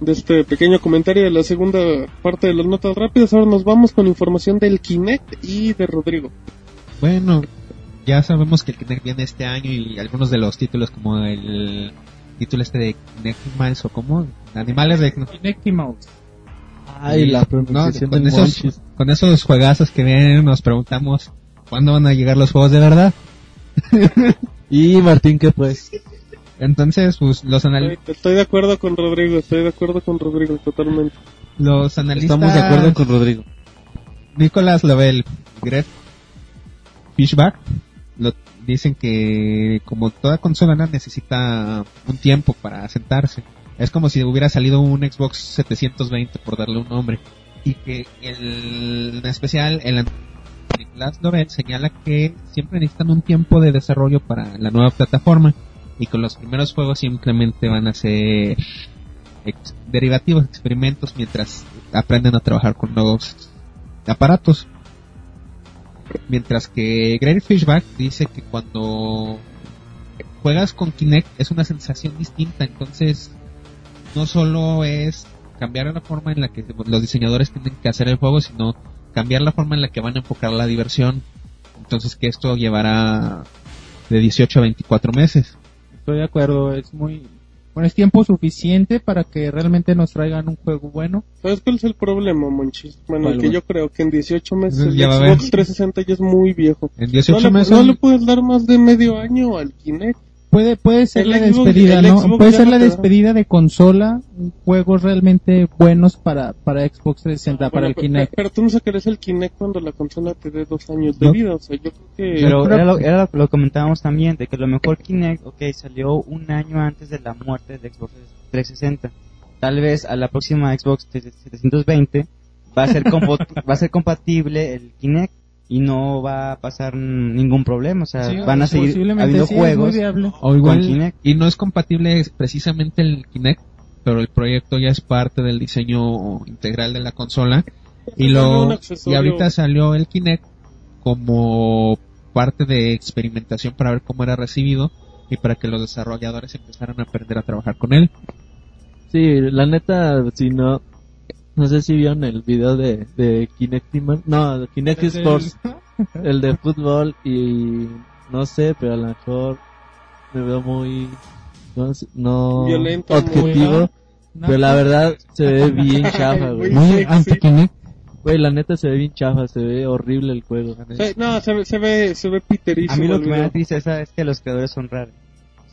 de este pequeño comentario de la segunda parte de las notas rápidas, ahora nos vamos con información del Kinect y de Rodrigo. Bueno, ya sabemos que el Kinect viene este año y algunos de los títulos como el título este de Kinectimals o como animales de. Ay, la No, con esos, con esos juegazos que vienen nos preguntamos cuándo van a llegar los juegos de verdad. Y Martín, ¿qué pues? Entonces, pues los, anal- Estoy, estoy de acuerdo con Rodrigo, estoy de acuerdo con Rodrigo totalmente. los analistas Estamos de acuerdo con Rodrigo. Nicolás Lovell, Greg Fishback, lo, dicen que como toda consola necesita un tiempo para asentarse. Es como si hubiera salido un Xbox 720 por darle un nombre. Y que el, en especial el Nicolás Lovell señala que siempre necesitan un tiempo de desarrollo para la nueva plataforma. Y con los primeros juegos simplemente van a ser derivativos, experimentos mientras aprenden a trabajar con nuevos aparatos. Mientras que Greg Fishback dice que cuando juegas con Kinect es una sensación distinta, entonces no solo es cambiar la forma en la que los diseñadores tienen que hacer el juego, sino cambiar la forma en la que van a enfocar la diversión. Entonces que esto llevará de 18 a 24 meses. Estoy de acuerdo, es muy... Bueno, es tiempo suficiente para que realmente nos traigan un juego bueno. ¿Sabes cuál es el problema, Monchis? Bueno, ¿Cuál, que yo creo que en 18 meses el Ya Xbox ver. 360 ya es muy viejo. En No 18 le, meses no le puedes dar más de medio año al Kinect. Puede puede ser El la Xbox- despedida, ¿no? Xbox Puede ser no la despedida de consola, juegos realmente buenos para para Xbox 360, para Bueno, el Kinect. pe- Pero tú no sacarías el Kinect cuando la consola te dé dos años de No. vida. O sea, yo creo que. Pero era lo, era lo que lo comentábamos también, de que lo mejor Kinect, ok, salió un año antes de la muerte de Xbox 360. Tal vez a la próxima Xbox 720 va a ser, va a ser compatible el Kinect y no va a pasar ningún problema. O sea, Sí, van a seguir posiblemente habiendo sí, es muy juegos viable. O igual, con Kinect. y no es compatible precisamente el Kinect, pero el proyecto ya es parte del diseño integral de la consola. Y lo y ahorita salió el Kinect como parte de experimentación para ver cómo era recibido y para que los desarrolladores empezaran a aprender a trabajar con él. Sí, la neta, si no, no sé si vieron el video de, de Kinect, no, de Kinect Sports, el de fútbol y no sé, pero a lo mejor me veo muy, no, sé, no Violento, objetivo, No, pero la verdad se ve bien chafa, Muy güey. Muy. Güey, la neta se ve bien chafa, se ve horrible el juego. Se- no, se ve, se ve, se ve piterísimo. A mí lo que me da tristeza es que los creadores son raros.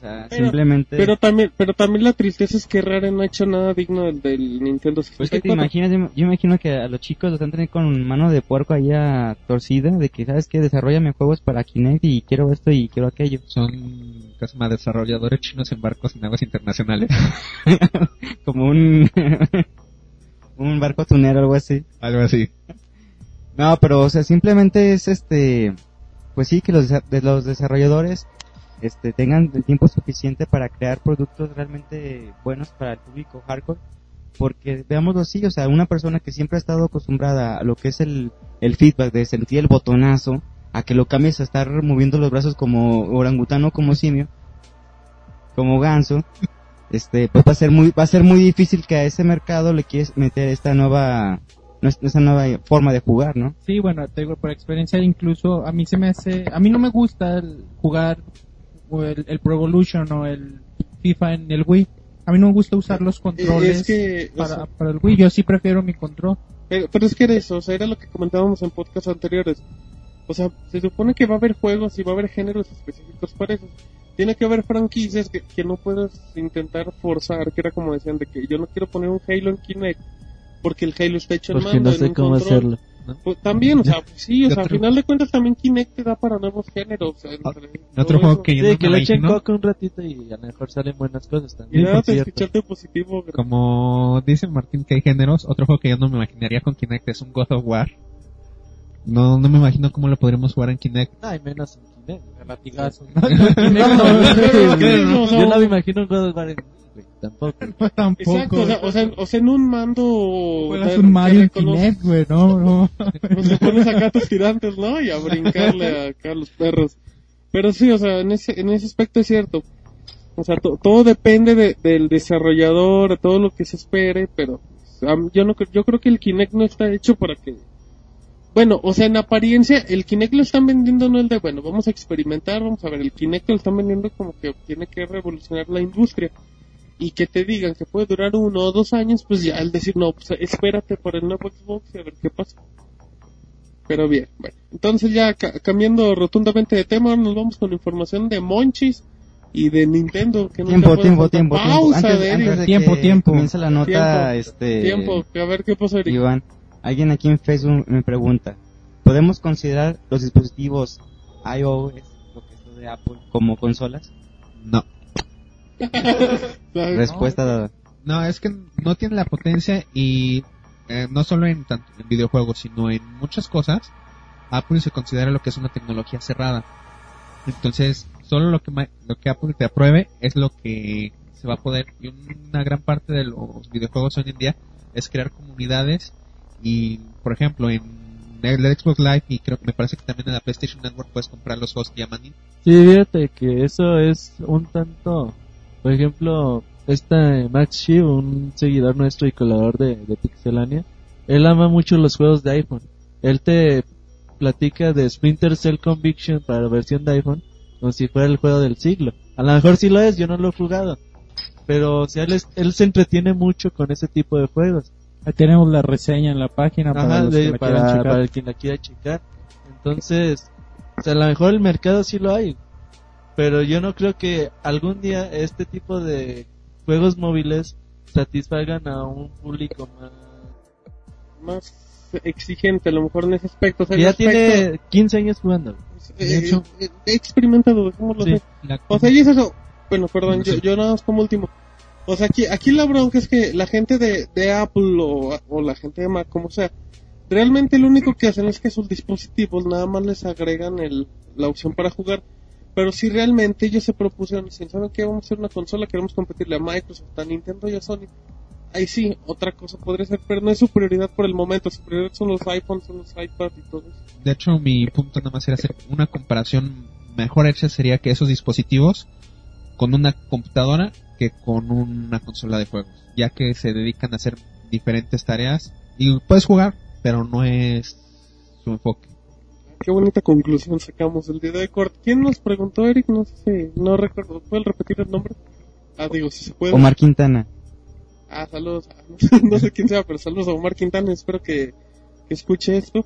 O sea, Pero- simplemente... Pero también, pero también la tristeza es que Rare no ha hecho nada digno del, del Nintendo 64. Pues que te imaginas, yo, yo imagino que a los chicos los están teniendo con mano de puerco ahí a torcida, de que, ¿sabes qué? Desarrollame juegos para Kinect y quiero esto y quiero aquello. Son casi más desarrolladores chinos en barcos en aguas internacionales. Como un... un barco tunero o algo así. Algo así. No, pero, o sea, simplemente es este... Pues sí, que los, de los desarrolladores este, tengan el tiempo suficiente para crear productos realmente buenos para el público hardcore. Porque, veámoslo así, o sea, una persona que siempre ha estado acostumbrada a lo que es el, el feedback de sentir el botonazo, a que lo cambies a estar moviendo los brazos como orangutano, como simio, como ganso, este, pues va a ser muy, va a ser muy difícil que a ese mercado le quieres meter esta nueva, esta nueva forma de jugar, ¿no? Sí, bueno, te digo, por experiencia incluso a mí se me hace, a mí no me gusta jugar o el, el Pro Evolution o el FIFA en el Wii. A mí no me gusta usar los controles Es que, o para, sea, para el Wii, yo sí prefiero mi control. Pero, pero es que era eso, o sea, era lo que comentábamos en podcasts anteriores. O sea, se supone que va a haber juegos y va a haber géneros específicos para eso. Tiene que haber franquicias que, que no puedes intentar forzar, que era como decían, de que yo no quiero poner un Halo en Kinect porque el Halo está hecho en Porque mando, no en sé un cómo control. hacerlo. Pues, también, o sea, pues sí, o Y sea, al final de cuentas también Kinect te da para nuevos géneros. o sea, entre Otro juego eso. que yo Sí, no que le echen coca un ratito y a lo mejor salen buenas cosas Y también. por te cierto. escucharte positivo. como dice Martín que hay géneros, otro juego que yo no me imaginaría con Kinect es un God of War. No, no me imagino cómo lo podríamos jugar en Kinect. Ay, menos en Kinect. Latigazos. No, no, yo no. no me imagino un God of War en tampoco. Tampoco. Exacto, o sea, o, sea, o sea, en un mando... Juegas un Mario Kinect, güey, no, no. Pues le pones acá a tus tirantes, ¿no? Y a brincarle acá a los perros. Pero sí, o sea, en ese, en ese aspecto es cierto. O sea, to- todo depende de- del desarrollador, de todo lo que se espere, pero pues, yo no yo creo que el Kinect no está hecho para que bueno, o sea, en apariencia el Kinect lo están vendiendo no el de, bueno, vamos a experimentar, vamos a ver, el Kinect lo están vendiendo como que tiene que revolucionar la industria y que te digan que puede durar uno o dos años, pues ya al decir, no, pues espérate para el nuevo Xbox y a ver qué pasa. Pero bien, bueno. Entonces ya ca- cambiando rotundamente de tema, ahora nos vamos con información de Monchis y de Nintendo. Que Tiempo, tiempo, tiempo, tiempo. Pausa, Antes, de antes de Tiempo, que tiempo. comience la nota, Tiempo, este... Tiempo, a ver qué pasó, Eric. Iván, alguien aquí en Facebook me pregunta, ¿podemos considerar los dispositivos iOS, lo que es lo de Apple, como consolas? No. Respuesta dada. No, es que no tiene la potencia y eh, no solo en, tanto en videojuegos, sino en muchas cosas, Apple se considera lo que es una tecnología cerrada. Entonces, solo lo que, ma- lo que Apple te apruebe es lo que se va a poder. Y una gran parte de los videojuegos hoy en día es crear comunidades y, por ejemplo, en el Xbox Live y creo que me parece que también en la PlayStation Network puedes comprar los juegos que llaman indie. Sí, fíjate que eso es un tanto, por ejemplo, este Max Shiv, un seguidor nuestro y colaborador de, de Pixelania, él ama mucho los juegos de iPhone. Él te platica de Splinter Cell Conviction para la versión de iPhone como si fuera el juego del siglo. A lo mejor sí lo es, yo no lo he jugado. Pero o sea, él, es- él se entretiene mucho con ese tipo de juegos. Ahí tenemos la reseña en la página para los de- que la para, quieran checar. para el quien la quiera checar. Entonces, o sea, a lo mejor el mercado sí lo hay. Pero yo no creo que algún día este tipo de juegos móviles satisfagan a un público más... Más exigente, a lo mejor en ese aspecto. O sea, ya aspecto, tiene 15 años jugando. eh, de hecho- eh, he experimentado, dejémoslo Sí. O sea, y es eso. Bueno, perdón, yo, yo nada más como último. O sea, aquí, aquí la bronca es que la gente de, de Apple o, o la gente de Mac, como sea, realmente lo único que hacen es que sus dispositivos nada más les agregan el, la opción para jugar. Pero si realmente ellos se propusieron, ¿saben qué? Vamos a hacer una consola, queremos competirle a Microsoft, a Nintendo y a Sony. Ahí sí, otra cosa podría ser, pero no es su prioridad por el momento. Su prioridad son los iPhones, son los iPads y todo. De hecho, mi punto nada más era hacer una comparación mejor hecha sería que esos dispositivos con una computadora que con una consola de juegos, ya que se dedican a hacer diferentes tareas y puedes jugar, pero no es su enfoque. Qué bonita conclusión sacamos del día de corte. ¿Quién nos preguntó, Eric? No sé, no recuerdo. ¿Puedes repetir el nombre? Ah, digo, si se puede. Omar Quintana. Ah, saludos. No sé- No sé quién sea, pero saludos a Omar Quintana. Espero que, que escuche esto.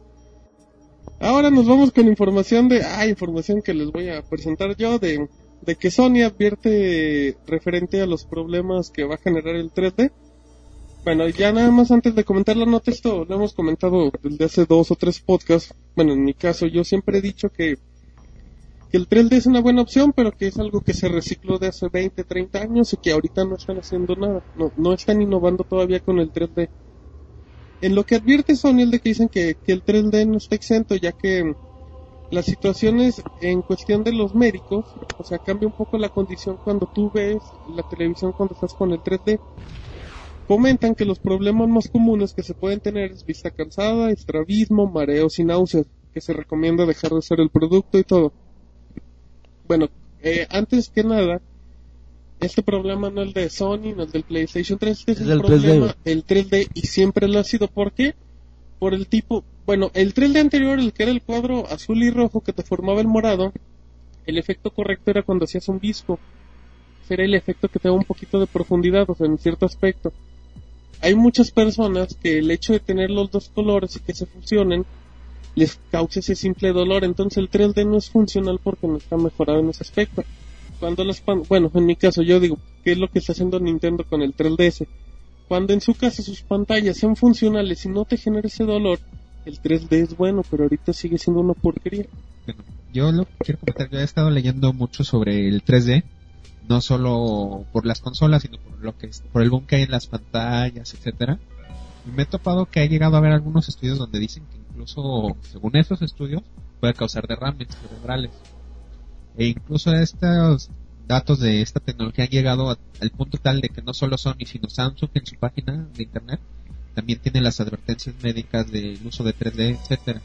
Ahora nos vamos con información de... Ah, información que les voy a presentar yo de, de que Sony advierte referente a los problemas que va a generar el 3D. Bueno, ya nada más antes de comentar la nota, esto lo hemos comentado desde hace dos o tres podcasts. Bueno, en mi caso, yo siempre he dicho que, que el 3D es una buena opción, pero que es algo que se recicló de hace 20, 30 años y que ahorita no están haciendo nada. No, no están innovando todavía con el 3D. En lo que advierte Sony, el de que dicen que, que el 3D no está exento, ya que las situaciones en cuestión de los médicos, o sea, cambia un poco la condición cuando tú ves la televisión cuando estás con el 3D. Comentan que los problemas más comunes que se pueden tener es vista cansada, estrabismo, mareos y náuseas, que se recomienda dejar de hacer el producto y todo. Bueno, eh, antes que nada, este problema no es el de Sony, no es del PlayStation 3, este es, Es el 3D, problema güey. del 3D y siempre lo ha sido. ¿Por qué? Por el tipo, bueno, el 3D anterior, el que era el cuadro azul y rojo que te formaba el morado, el efecto correcto era cuando hacías un disco. Era el efecto que te da un poquito de profundidad, o sea, en cierto aspecto. Hay muchas personas que el hecho de tener los dos colores y que se fusionen les causa ese simple dolor, entonces el 3D no es funcional porque no está mejorado en ese aspecto. Cuando las pan- bueno, en mi caso yo digo, ¿qué es lo que está haciendo Nintendo con el 3DS? Cuando en su caso sus pantallas sean funcionales y no te genera ese dolor, el 3D es bueno, pero ahorita sigue siendo una porquería. Bueno, yo lo que quiero comentar, yo he estado leyendo mucho sobre el 3D, no solo por las consolas, sino por lo que es- por el boom que hay en las pantallas, etcétera. Y me he topado que ha llegado a haber algunos estudios donde dicen que incluso, según esos estudios, puede causar derrames cerebrales. E incluso estos datos de esta tecnología han llegado a- al punto tal de que no solo Sony, sino Samsung en su página de internet también tiene las advertencias médicas del uso de 3D, etcétera.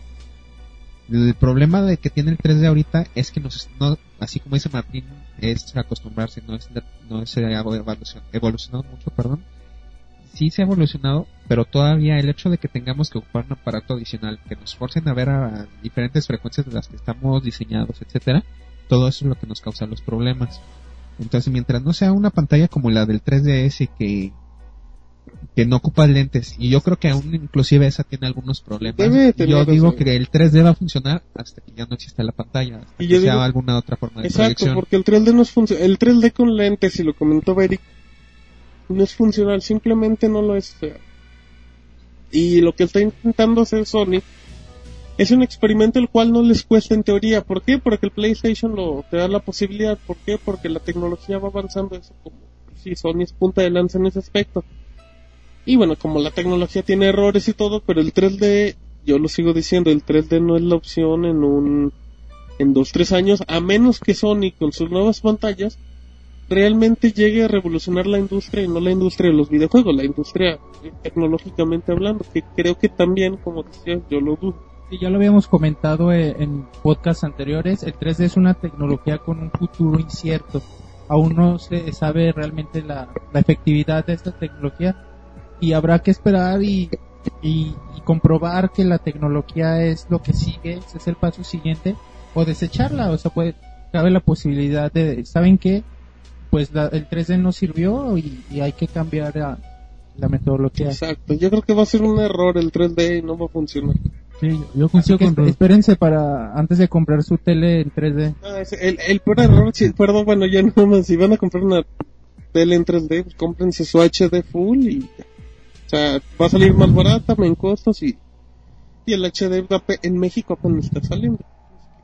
El problema de que tiene el 3D ahorita es que nos, no, así como dice Martín, es acostumbrarse, no es, no es eh, evolucion- evolucionado mucho, perdón. Sí se ha evolucionado, pero todavía el hecho de que tengamos que ocupar un aparato adicional, que nos forcen a ver a diferentes frecuencias de las que estamos diseñados, etcétera, todo eso es lo que nos causa los problemas. Entonces, mientras no sea una pantalla como la del 3DS que que no ocupa lentes y yo creo que aún inclusive esa tiene algunos problemas. Debe yo digo que el 3D va a funcionar hasta que ya no exista la pantalla, hasta Y que sea digo- alguna otra forma de Exacto, proyección. porque el 3D no es funcional. El 3D con lentes, si lo comentó Eric, no es funcional, simplemente no lo es. Y lo que está intentando hacer Sony es un experimento el cual no les cuesta en teoría. ¿Por qué? Porque el PlayStation lo te da la posibilidad. ¿Por qué? Porque la tecnología va avanzando. Eso como si Sony es punta de lanza en ese aspecto. Y bueno, como la tecnología tiene errores y todo, pero el 3D, yo lo sigo diciendo, el 3D no es la opción en un en dos tres años, a menos que Sony con sus nuevas pantallas realmente llegue a revolucionar la industria y no la industria de los videojuegos, la industria tecnológicamente hablando, que creo que también, como decía, yo lo dudo. Sí, ya lo habíamos comentado eh, en podcasts anteriores, el 3D es una tecnología con un futuro incierto. Aún no se sabe realmente la, la efectividad de esta tecnología y habrá que esperar y, y, y comprobar que la tecnología es lo que sigue, ese es el paso siguiente, o desecharla, o sea, puede, cabe la posibilidad de, ¿saben qué? Pues la- el 3D no sirvió y, y hay que cambiar a- la metodología. Exacto, yo creo que va a ser un error el 3D y no va a funcionar. Sí, yo coincido que con esp- espérense para antes de comprar su tele en 3D. Ah, es el, el peor error, sí, perdón, bueno, ya no más, si van a comprar una tele en 3D, pues cómprense su HD full y ya. O sea, va a salir más barata, en costos y, y el HD en México apenas está saliendo.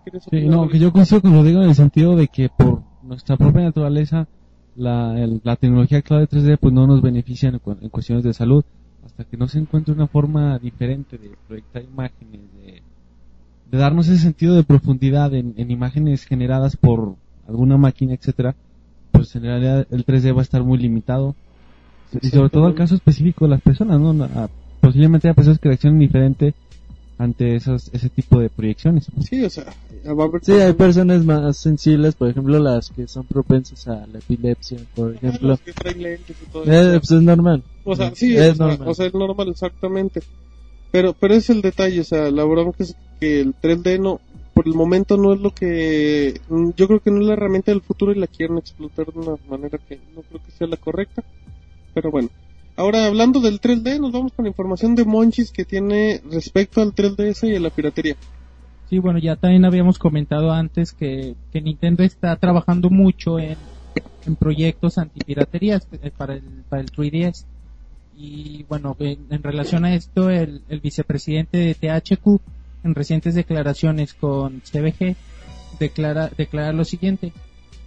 ¿Qué quieres Sí, no, que yo coincido con Rodrigo en el sentido de que por nuestra propia naturaleza la, el- la tecnología de 3D pues no nos beneficia en, en cuestiones de salud hasta que no se encuentre una forma diferente de proyectar imágenes, de, de darnos ese sentido de profundidad en, en imágenes generadas por alguna máquina, etcétera, pues en realidad el 3D va a estar muy limitado y sobre todo el caso específico de las personas, ¿no? A- posiblemente hay personas que reaccionen diferente ante esos, ese tipo de proyecciones. Sí, o sea, va a haber Sí, hay personas más sensibles, por ejemplo, las que son propensas a la epilepsia, por ejemplo. los que traen lentes y todo Eh, eso. pues es normal. O sea, sí, es normal. o sea, es normal, exactamente. Pero, pero es el detalle, o sea, la bronca es que el 3D no, por el momento no es lo que, mm, yo creo que no es la herramienta del futuro y la quieren explotar de una manera que no creo que sea la correcta. Pero bueno, ahora hablando del 3D, nos vamos con información de Monchis que tiene respecto al 3DS y a la piratería. Sí, bueno, ya también habíamos comentado antes que, que Nintendo está trabajando mucho en, en proyectos antipiraterías eh, para el, para el 3DS. Y bueno, en, en relación a esto, el, el vicepresidente de THQ, en recientes declaraciones con CBG, declara, declara lo siguiente.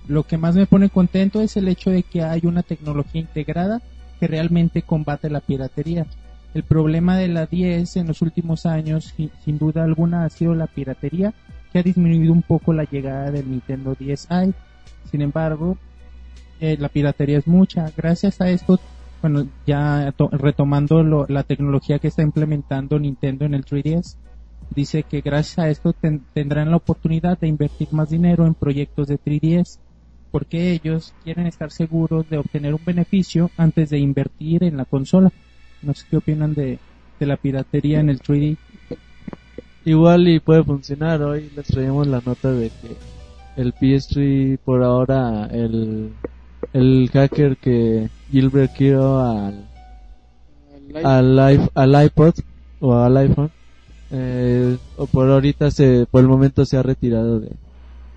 Lo que más me pone contento es el hecho de que hay una tecnología integrada que realmente combate la piratería. El problema de la 10 en los últimos años, sin, duda alguna, ha sido la piratería, que ha disminuido un poco la llegada del Nintendo 10i. Sin embargo, eh, la piratería es mucha. Gracias a esto, bueno, ya to- retomando lo- la tecnología que está implementando Nintendo en el 3DS, dice que gracias a esto ten- tendrán la oportunidad de invertir más dinero en proyectos de 3DS, porque ellos quieren estar seguros de obtener un beneficio antes de invertir en la consola. No sé qué opinan de, la piratería en el 3D. Igual y puede funcionar. Hoy les traemos la nota de que el PS3 por ahora, el, el hacker que Gilbert quiero al, al, al iPod o al iPhone, eh, o por ahorita se, por el momento se ha retirado de,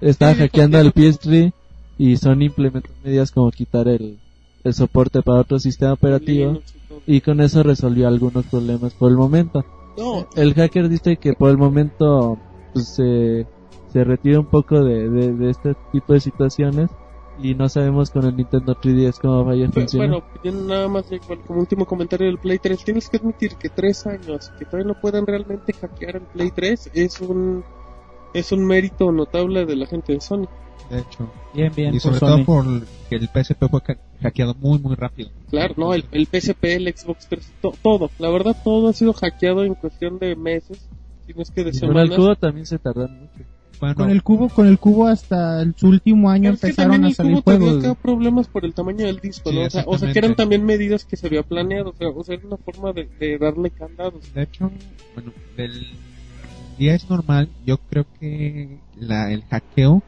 está hackeando al PS3 y Sony implementó medidas como quitar el, el soporte para otro sistema operativo y con eso resolvió algunos problemas por el momento. No, El hacker dice que por el momento pues, se, se retira un poco de, de, de este tipo de situaciones y no sabemos con el Nintendo 3DS cómo vaya a funcionar. Bueno, yo nada más eh, como último comentario del Play 3, tienes que admitir que tres años que todavía no puedan realmente hackear el Play 3 es un es un mérito notable de la gente de Sony. De hecho. Bien, bien. Y por sobre Sony. todo por que el PSP fue hackeado muy, muy rápido. Claro, no, el, el PSP, el Xbox 3, to- todo, la verdad todo ha sido hackeado en cuestión de meses, si no es que de Con el semanas. cubo también se tardan mucho. Bueno, Con el cubo, con el cubo hasta el, su último año es empezaron a el salir cubo juegos. acá problemas por el tamaño del disco, Sí, ¿no? O sea, o sea, que eran también medidas que se había planeado, o sea, o sea, era una forma de, de darle candados. de hecho, bueno, del 10 normal, yo creo que la, el hackeo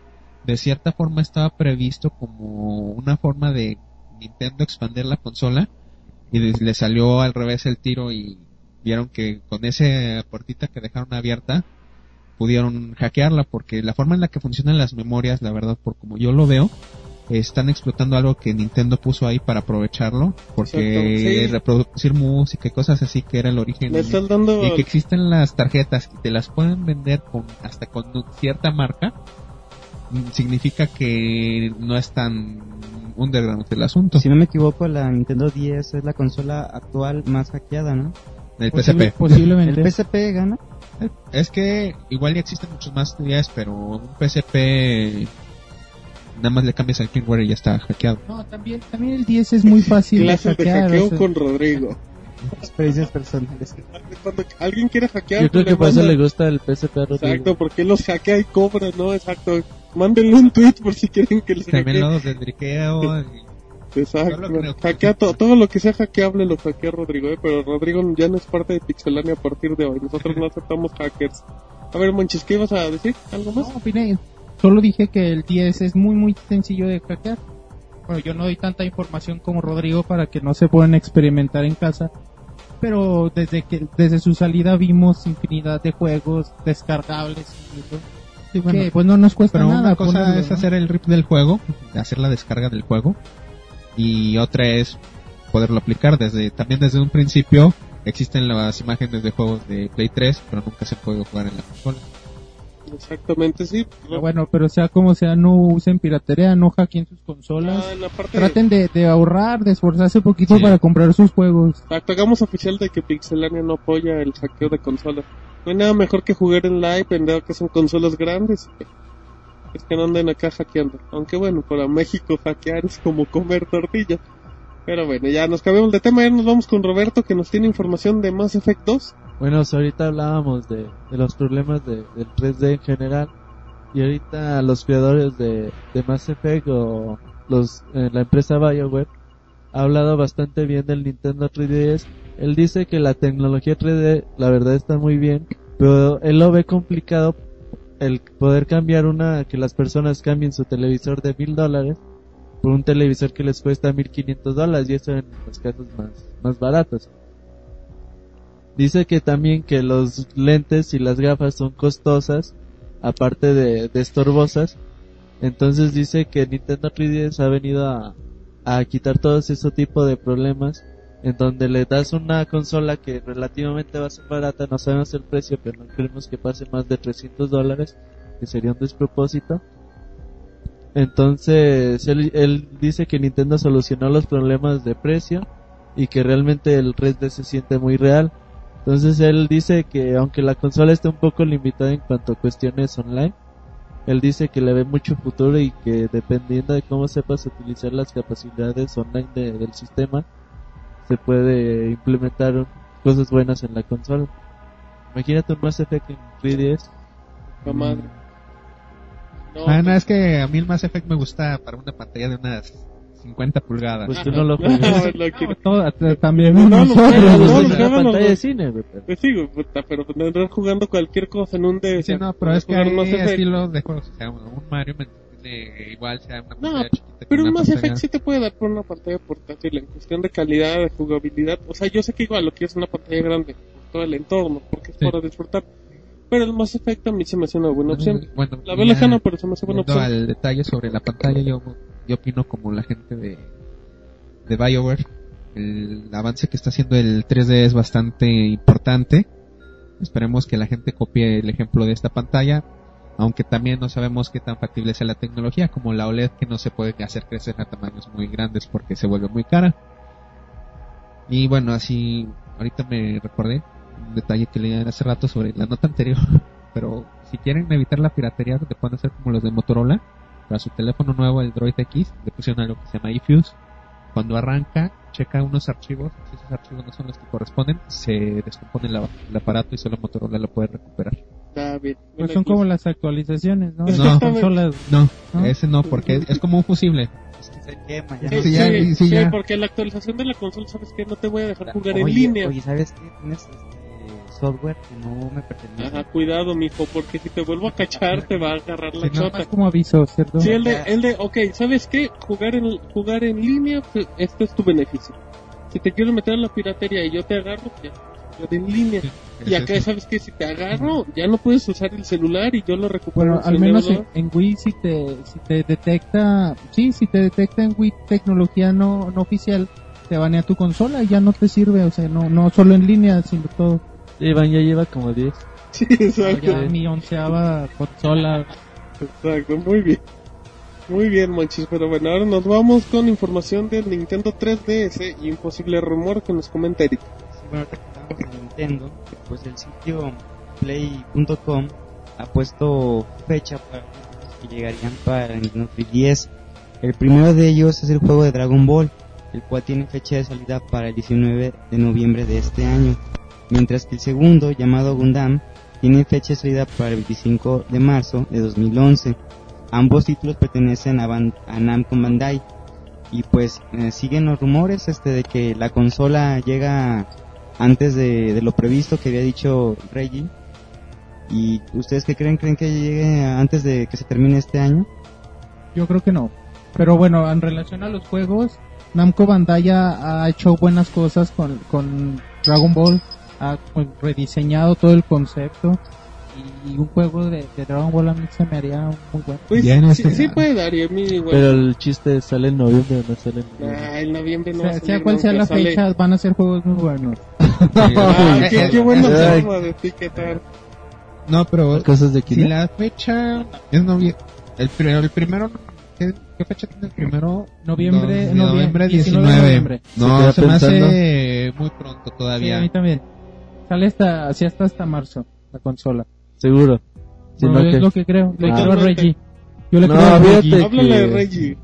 de cierta forma estaba previsto como una forma de Nintendo expandir la consola y les- le salió al revés el tiro y vieron que con esa puertita que dejaron abierta pudieron hackearla porque la forma en la que funcionan las memorias, la verdad, por como yo lo veo, están explotando algo que Nintendo puso ahí para aprovecharlo porque sí. reproducir música y cosas así que era el origen Le estás dando... y que existen las tarjetas y te las pueden vender con hasta con cierta marca significa que no es tan underground el asunto Si no me equivoco, la Nintendo 10 es la consola actual más hackeada, ¿no? el Posible- PSP posiblemente. ¿El PSP gana? es que igual ya existen muchos más teorías pero un PSP nada más le cambias el firmware y ya está hackeado No, también, también el 10 es muy fácil de clases de hackear. hackeo o sea, con Rodrigo. Experiencias personales. Cuando alguien quiere hackear, Yo creo que por eso le gusta el PSP a Rodrigo. Exacto, porque los hackea y cobra, ¿no? Exacto. Mándenle un tweet por si quieren que les también los del driqueo y- Exacto. Hackea to- todo lo que sea hackeable lo hackea Rodrigo, ¿eh? Pero Rodrigo ya no es parte de Pixelania a partir de hoy. Nosotros no aceptamos hackers. A ver, Monchis, ¿qué ibas a decir? ¿Algo más? No, opiné. Solo dije que el 10 es muy, muy sencillo de hackear. Bueno, yo no doy tanta información como Rodrigo para que no se puedan experimentar en casa. pero desde que desde su salida vimos infinidad de juegos descargables incluso, Sí, bueno, que pues no nos cuesta pero nada una cosa ponerlo, es ¿no? hacer el rip del juego, hacer la descarga del juego, y otra es poderlo aplicar desde, también desde un principio existen las imágenes de juegos de Play 3, pero nunca se puede jugar en la consola. Exactamente, sí. Bueno, pero sea como sea, no usen piratería, no hackeen sus consolas. Ah, parte Traten de, de ahorrar, de esforzarse un poquito Sí. para comprar sus juegos. Hagamos oficial de que Pixelania no apoya el hackeo de consolas. No hay nada mejor que jugar en live, en dado que son consolas grandes. Es que no anden acá hackeando. Aunque bueno, para México hackear es como comer tortilla. Pero bueno, ya nos cambiamos de tema, ya nos vamos con Roberto que nos tiene información de Mass Effect 2. Bueno, ahorita hablábamos de, de los problemas de, del 3D en general y ahorita los creadores de, de Mass Effect o los, eh, la empresa BioWare ha hablado bastante bien del Nintendo 3DS. Él dice que la tecnología 3D la verdad está muy bien, pero él lo ve complicado el poder cambiar una, que las personas cambien su televisor de mil dólares por un televisor que les cuesta mil quinientos dólares y eso en los casos más, más baratos. Dice que también que los lentes y las gafas son costosas, aparte de, estorbosas. Entonces dice que Nintendo 3DS ha venido a, a quitar todos ese tipo de problemas, en donde le das una consola que relativamente va a ser barata, no sabemos el precio, pero no queremos que pase más de 300 dólares, que sería un despropósito. Entonces, él, dice que Nintendo solucionó los problemas de precio y que realmente el 3D se siente muy real. Entonces él dice que aunque la consola está un poco limitada en cuanto a cuestiones online, él dice que le ve mucho futuro y que dependiendo de cómo sepas utilizar las capacidades online de- del sistema, se puede implementar cosas buenas en la consola. Imagínate un Mass Effect en 3DS. La madre. No, Ah, no, es que a mí el Mass Effect me gusta para una pantalla de unas 50 pulgadas. Pues tú no lo no, juegas. también No, no, nosotros. no, no, Pues no, no, no, pantalla no. de cine, Pues sí, güey, puta, pero tendrán jugando cualquier cosa en un DS. Sí, no, pero es que hay estilos de juegos. O sea, un Mario igual sea una No, pantalla chiquita. que Pero Mass pantalla- Effect sí te puede dar por una pantalla portátil en cuestión de calidad, de jugabilidad. O sea, yo sé que igual lo quieres una pantalla grande por todo el entorno, porque es Sí. para disfrutar. Pero el Mass Effect a mí se me hace una buena opción. Bueno, La veo lejana, pero se me hace buena opción. al detalle sobre la pantalla, yo, yo opino como la gente de, de BioWare. El avance que está haciendo el 3D es bastante importante. Esperemos que la gente copie el ejemplo de esta pantalla. Aunque también no sabemos qué tan factible sea la tecnología, como la OLED que no se puede hacer crecer a tamaños muy grandes porque se vuelve muy cara. Y bueno, así, ahorita me recordé un detalle que leí hace rato sobre la nota anterior. Pero si quieren evitar la piratería, que pueden hacer como los de Motorola. Para su teléfono nuevo, el Droid X, le pusieron algo que se llama iFuse. Cuando arranca, checa unos archivos. Si esos archivos no son los que corresponden, se descompone el aparato y solo Motorola lo puede recuperar. Está bien. Pues son como las actualizaciones, ¿no? No. las consolas. No, ¿No? ese no, porque es, es como un fusible. Es que se quema ya. Sí, Sí, ya, sí, sí, sí, ya. porque la actualización de la consola, ¿sabes qué? No te voy a dejar jugar en oye, línea. Oye, ¿sabes qué? Tienes este software que no me pertenece. Ajá, cuidado, mijo, porque si te vuelvo a cachar, te va a agarrar la no, chota. Más como aviso, ¿cierto? Sí, el de, el de, ok, ¿sabes qué? Jugar en, jugar en línea, pues, este es tu beneficio. Si te quieres meter a la piratería y yo te agarro, ya, en línea. Y acá, ¿sabes qué? Si te agarro, ya no puedes usar el celular y yo lo recupero. Bueno, en al el menos en, Wii si te, si te detecta, sí, si te detecta en Wii tecnología no, no oficial, te banea tu consola y ya no te sirve, o sea, no, no solo en línea, sino todo. Iván ya lleva como 10. Sí, exacto. Ya mi onceava consola, Exacto, muy bien. Muy bien, manchis, pero bueno, ahora nos vamos con información del Nintendo 3DS y un posible rumor que nos comenta Eric. Bueno, que de Nintendo, pues el sitio play.com ha puesto fecha para los que llegarían para Nintendo 3DS. El primero de ellos es el juego de Dragon Ball, el cual tiene fecha de salida para el 19 de noviembre de este año, mientras que el segundo, llamado Gundam, tiene fecha de salida para el 25 de marzo de 2011. Ambos títulos pertenecen a, a Namco Bandai y pues eh, siguen los rumores este de que la consola llega antes de, lo previsto que había dicho Reggie. ¿Y ustedes qué creen? ¿Creen que llegue antes de que se termine este año? yo creo que no. Pero bueno, en relación a los juegos, Namco Bandai ha hecho buenas cosas con, con Dragon Ball ha pues, rediseñado todo el concepto y un juego de, de Dragon Ball a mí se me haría muy bueno. Pues Ya en sí, este- sí puede dar, y a mí igual. Pero el chiste sale en noviembre, no sale en noviembre. Ah, en noviembre no sea, va a sea salir cual sea la sale- fecha, van a ser juegos muy buenos. Ah, qué, qué forma de etiquetar. No, pero Cosas de si la fecha es noviembre, el, el primero, ¿qué, qué fecha tiene el primero? Noviembre- No, noviembre, 19. 19 de noviembre. No, Se se me hace muy pronto Sí, todavía. a mí también. Sale hasta, así hasta hasta marzo, la consola. Seguro. Si No, es que- lo que creo. Le Ah. creo a Reggie. Yo le No, creo a. Reggie. Háblale de Reggie.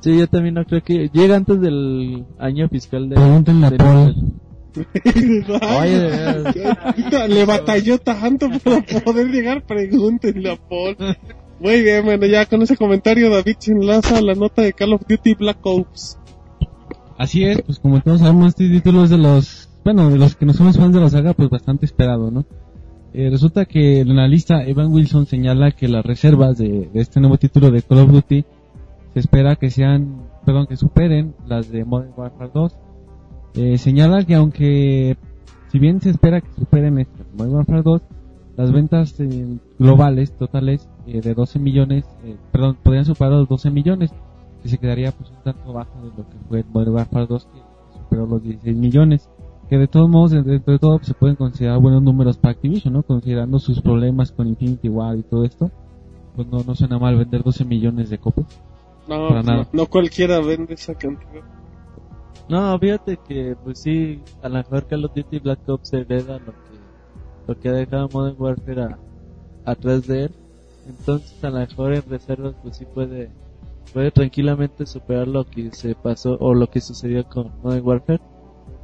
Sí, yo también no creo que... Llega antes del año fiscal de... Pregúntenle a Paul. Oye, de veras. Le batalló tanto para poder llegar, pregúntenle a Paul. Muy bien, bueno, ya con ese comentario David se enlaza a la nota de Call of Duty Black Ops. Así es, pues como todos sabemos, este título es de los, bueno, de los que no somos fans de la saga, pues bastante esperado, ¿no? Eh, resulta que el analista Evan Wilson señala que las reservas de, este nuevo título de Call of Duty se espera que sean, perdón, que superen las de Modern Warfare 2. Eh, señala que aunque, si bien se espera que superen Modern Warfare 2, las ventas eh, globales, totales, eh, de 12 millones, perdón, podrían superar los 12 millones, que se quedaría pues un tanto bajo de lo que fue Modern Warfare 2, que superó los 16 millones. Que de todos modos, dentro de todo, se pueden considerar buenos números para Activision, ¿no? Considerando sus problemas con Infinity War y todo esto, pues no, no suena mal vender 12 millones de copias. No, Para no, nada. no cualquiera vende esa cantidad. No, fíjate que, pues sí, a lo mejor Call of Duty Black Ops hereda lo que, lo que ha dejado Modern Warfare a, atrás de él. Entonces, a lo mejor en reservas, pues sí puede, puede tranquilamente superar lo que se pasó o lo que sucedió con Modern Warfare.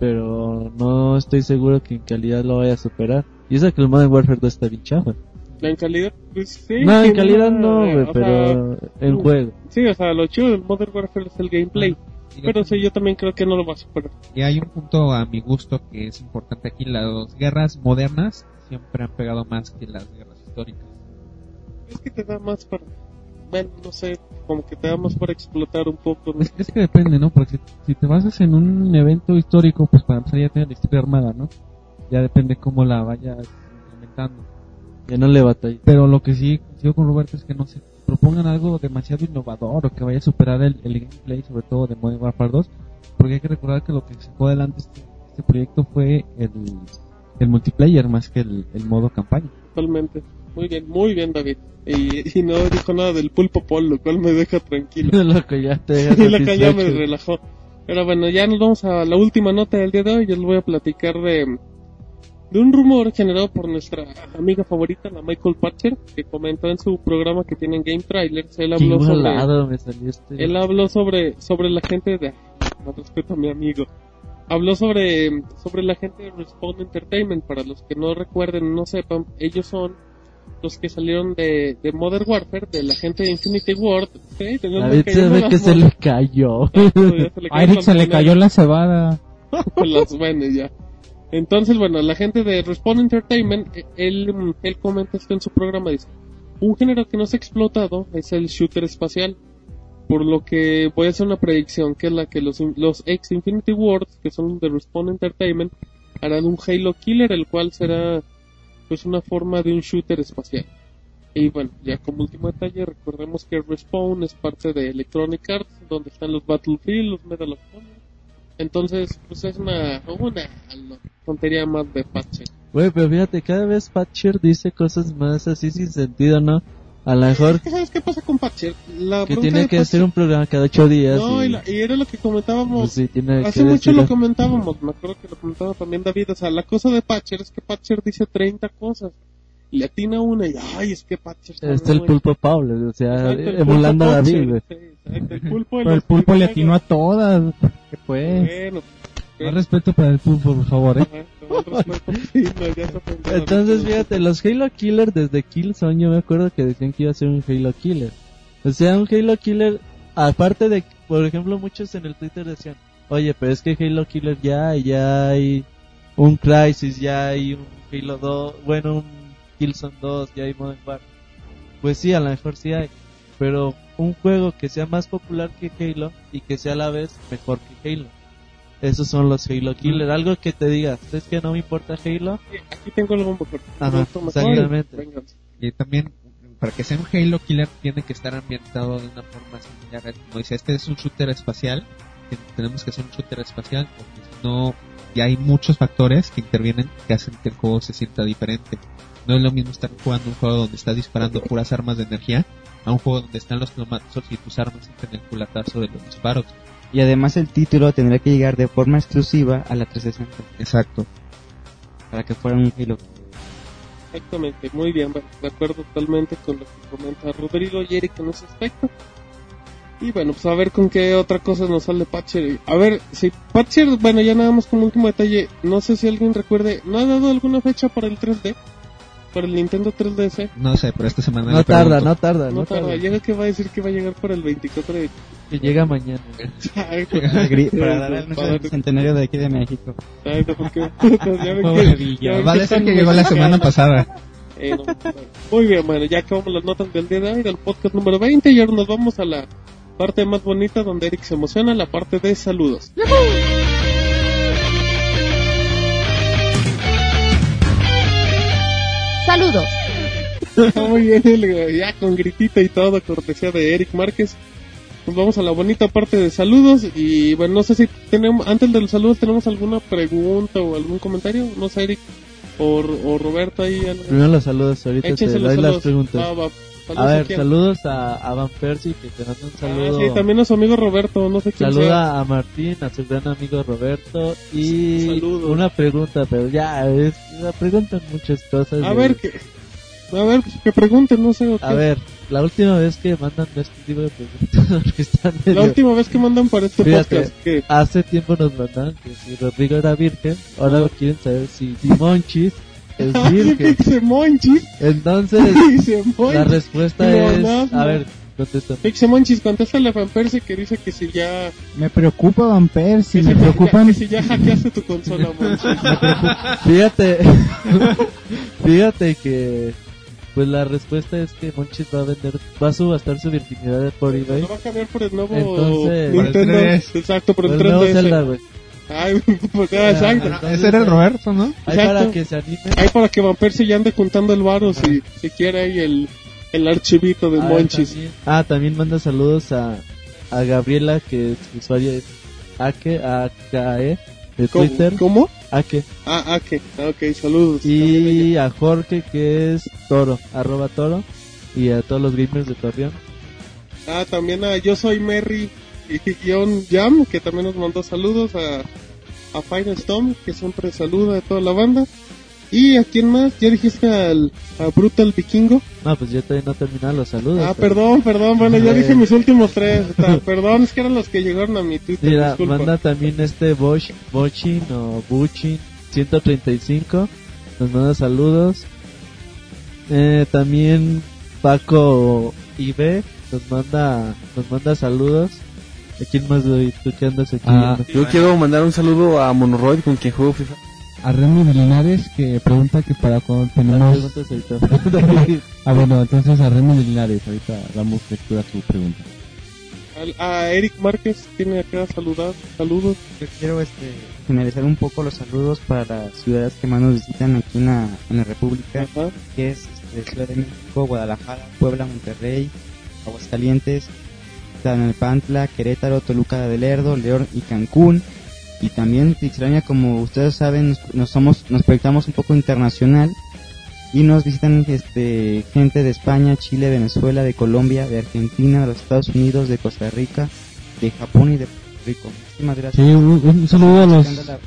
Pero no estoy seguro que en calidad lo vaya a superar. Y eso que el Modern Warfare 2 está bien chafa. En calidad, pues sí. no, en calidad una- no, güey, o pero en uh, juego. Sí, o sea, lo chido del Modern Warfare es el gameplay. Y Pero sí, yo también creo que no lo va a superar. Y hay un punto a mi gusto que es importante aquí, las guerras modernas siempre han pegado más que las guerras históricas. Es que te da más para... Bueno, no sé, como que te da más para explotar un poco. ¿no? Es, es que depende, ¿no? Porque si, te basas en un evento histórico, pues para empezar ya tienes la historia armada, ¿no? Ya depende cómo la vayas implementando. Ya no le batalla. Pero lo que sí coincido con Roberto es que no se propongan algo demasiado innovador o que vaya a superar el, el gameplay, sobre todo de Modern Warfare 2, porque hay que recordar que lo que sacó adelante este, este proyecto fue el, el multiplayer más que el, el modo campaña. Totalmente. Muy bien, muy bien, David. Y, y no dijo nada del pulpo pol, lo cual me deja tranquilo. Ya te la que ya me satisfecho. relajó. Pero bueno, ya nos vamos a la última nota del día de hoy. Yo les voy a platicar de, de un rumor generado por nuestra amiga favorita, la Michael Patcher, que comentó en su programa que tienen Game Trailers. Él Qué habló sobre, me este. él habló sobre, sobre la gente de, no respeto a mi amigo. Habló sobre, sobre la gente de Respawn Entertainment. Para los que no recuerden, no sepan, ellos son los que salieron de, de Modern Warfare, de la gente de Infinity Ward. Sí, David que se ve que le cayó. A Eric se le cayó la cebada. las buenas ya. Entonces, bueno, la gente de Respawn Entertainment, eh, él, él comenta esto en su programa, dice, un género que no se ha explotado es el shooter espacial, por lo que voy a hacer una predicción, que es la que los, los ex Infinity Wars, que son de Respawn Entertainment, harán un Halo Killer, el cual será pues una forma de un shooter espacial. Y bueno, ya como último detalle, recordemos que Respawn es parte de Electronic Arts, donde están los Battlefield, los Medal of Honor. Entonces, pues es una, una tontería más de Patcher. Güey, pero fíjate, cada vez Patcher dice cosas más así sin sentido, ¿no? A lo mejor ¿Sabes qué pasa con Patcher? La que tiene que Patcher- hacer un programa cada ocho días. No, y, y, la- y era lo que comentábamos. pues sí, tiene Hace que mucho decirlo. lo comentábamos, me acuerdo que lo comentaba también David, o sea, la cosa de Patcher es que Patcher dice 30 cosas, y le atina una y, ay, es que Patcher Está el muy- pulpo Pablo, o sea, Exacto, el emulando a David, sí, exacto, el pulpo, Pero el pulpo le atinó a todas. ¿Qué pues? Bueno, Más respeto para el pulpo, por favor, ¿eh? ajá, ya. Entonces, fíjate, los Halo Killer desde Killzone, yo me acuerdo que decían que iba a ser un Halo Killer. O sea, un Halo Killer, aparte de, por ejemplo, muchos en el Twitter decían, oye, pero es que Halo Killer ya hay, ya hay un Crisis, ya hay un Halo 2, bueno, un Killzone 2, ya hay Modern Warfare. Pues sí, a lo mejor sí hay, pero un juego que sea más popular que Halo y que sea a la vez mejor que Halo. Esos son los Halo Killer. Algo que te digas, es que no me importa Halo. Aquí tengo algo mejor. Ajá, Toma, exactamente. Y también, para que sea un Halo Killer, tiene que estar ambientado de una forma similar. Como dice, este es un shooter espacial. que tenemos que hacer un shooter espacial porque si no, ya hay muchos factores que intervienen que hacen que el juego se sienta diferente. No es lo mismo estar jugando un juego donde estás disparando puras armas de energía a un juego donde están los pneumátizos y tus armas sienten el culatazo de los disparos. Y además el título tendrá que llegar de forma exclusiva a la 360 Exacto. para que fuera un Halo. Exactamente, muy bien, bueno, de acuerdo totalmente con lo que comenta Rodrigo y Eric en ese aspecto. Y bueno, pues a ver con qué otra cosa nos sale Patcher. A ver, si Patcher, bueno, ya nada más como último detalle, no sé si alguien recuerde, ¿no ha dado alguna fecha para el 3D? Para el Nintendo 3DS. No sé, pero esta semana No le tarda, pregunto. no tarda, No no tarda, tarda. llega que va a decir que va a llegar para el 24 de... Que llega mañana. Para dar el Para- centenario de aquí de México. No, porque- ya ven que- llegó la muy semana pasada. Eh, no. Muy bien, bueno, ya acabamos las notas del día de hoy del podcast número 20 y ahora nos vamos a la parte más bonita donde Eric se emociona, la parte de saludos. Saludos. Muy bien, ya con gritito y todo, cortesía de Eric Márquez. Nos vamos a la bonita parte de saludos y bueno, no sé si tenemos, antes de los saludos tenemos alguna pregunta o algún comentario, no sé Eric o, o Roberto ahí. Primero los saludos, ahorita Échense te los doy las preguntas. Va, va. A Saludos ver, saludos a, a Van Persie, que te manda un Ah, saludo. sí, también a su amigo Roberto, no sé quién sea. Saluda a Martín, a su gran amigo Roberto. Y Saludos. una pregunta, pero ya, es, la preguntan muchas cosas. A de- ver, que, a ver, pues, que pregunten, no sé. A qué. ver, la última vez que mandan este tipo de preguntas, La última vez que mandan para este Fíjate. podcast, que Hace tiempo nos mandaron que si Rodrigo era virgen, ahora quieren saber si Monchis es virgen. Dice Monchis, Entonces, dice la respuesta No, es, no, no. a ver, contesta. Dice Monchis, contéstale a Van Persie que dice que si ya, Me preocupa Van Persie, que me si ya- preocupan... que si ya hackeaste tu consola, Monchis. Fíjate, fíjate que, pues la respuesta es que Monchis va a vender, va a subastar su virginidad por eBay. Lo va a cambiar por el nuevo Entonces, Nintendo. por el 3DS. Exacto, por el El nuevo 3DS. Zelda, güey. Ay, pues, ah, exacto. Entonces, Ese era el Roberto, ¿no? Ahí Exacto. para que se anime. Ahí para que Van Persie ya ande juntando el varo si, si quiere ahí el, el archivito de Ah, Monchis. también- Ah, también manda saludos a, a Gabriela, que su usuario es Ake, AKE, de ¿Cómo? Twitter. ¿Cómo? Ake. Ah, ah, que, ah, ok, saludos. Y a Jorge, que es Toro, arroba Toro. Y a todos los gamers de Torreón. Ah, también a Yo Soy Merry y guion Jam, que también nos mandó saludos a, a Firestorm, que siempre saluda a toda la banda. ¿Y a quién más? ¿Ya dijiste al a Brutal Vikingo? No, pues yo todavía no he terminado los saludos. Ah, pero- perdón, perdón, bueno, ya dije mis últimos tres. Perdón, es que eran los que llegaron a mi Twitter, Mira, disculpa. manda también este Bosch, Bochin o Buchin 135. Nos manda saludos. Eh, también Paco IB nos manda, nos manda saludos. ¿A quién más doy? ¿Tú qué andas aquí? Ah, yo quiero mandar un saludo a Monoroid con quien juego FIFA. A Remy de Linares que pregunta que para cuando tenemos... Ah, bueno, entonces a Remy de Linares, ahorita damos lectura a su pregunta. Al- a Eric Márquez tiene acá saludar, saludos. Yo quiero este, finalizar un poco los saludos para las ciudades que más nos visitan aquí en la, en la República, Ajá. que es este, Ciudad de México, Guadalajara, Puebla, Monterrey, Aguascalientes, Tlalnepantla, Querétaro, Toluca de Lerdo, León y Cancún. Y también Tixelania, como ustedes saben, nos, nos somos, nos proyectamos un poco internacional y nos visitan este gente de España, Chile, Venezuela, de Colombia, de Argentina, de los Estados Unidos, de Costa Rica, de Japón y de Puerto Rico. Muchísimas Sí, gracias. un, un saludo a los... La- la.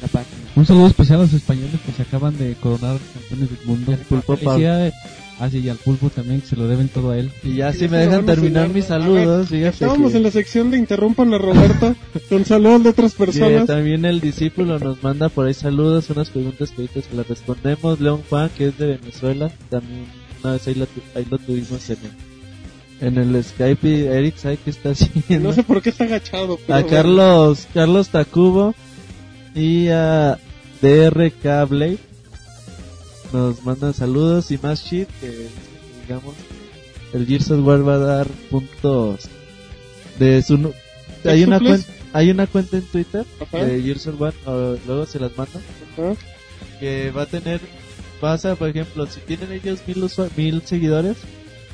Un saludo especial a los españoles que se acaban de coronar campeones del mundo. Felicidades. Ah, sí, y al pulpo también, que se lo deben todo a él. Y ya Sí, si me dejan terminar mis saludos, ver, fíjate Estábamos que- en la sección de interrumpan a Roberto con saludos de otras que personas. también el discípulo nos manda por ahí saludos, unas preguntas que ahorita se las respondemos. León Juan, que es de Venezuela, también una vez ahí lo, tu- ahí lo tuvimos en el, en el Skype. Y Eric, ¿sabe qué está haciendo? No sé por qué está agachado. pero a bueno. Carlos, Carlos Tacubo y a DRK Blade nos mandan saludos y más shit que digamos el Gears of War va a dar puntos de su hay ¿Es una cuenta hay una cuenta en Twitter Ajá. de Gears of War, o luego se las mando, Ajá. que va a tener, vas a, por ejemplo, si tienen ellos mil, mil seguidores,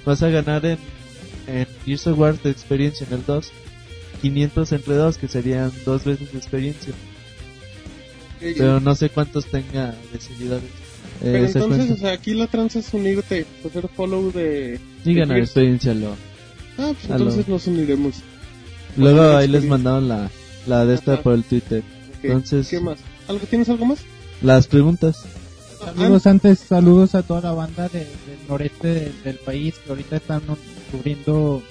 vas a ganar en, en Gears of War de experiencia en el 2, 500 entre 2, que serían dos veces de experiencia, pero no sé cuántos tenga de seguidores. Eh, Pero entonces, o sea, aquí la tranza es unirte, hacer follow de... ganar Gears. experiencia luego. Ah, pues entonces nos uniremos. Luego ahí les mandaron la, la de esta Ajá. por el Twitter. Ok, Entonces, ¿Qué más? ¿Algo, ¿Tienes algo más? las preguntas. Saludos antes, saludos a toda la banda de- del noreste de- del país que ahorita están sufriendo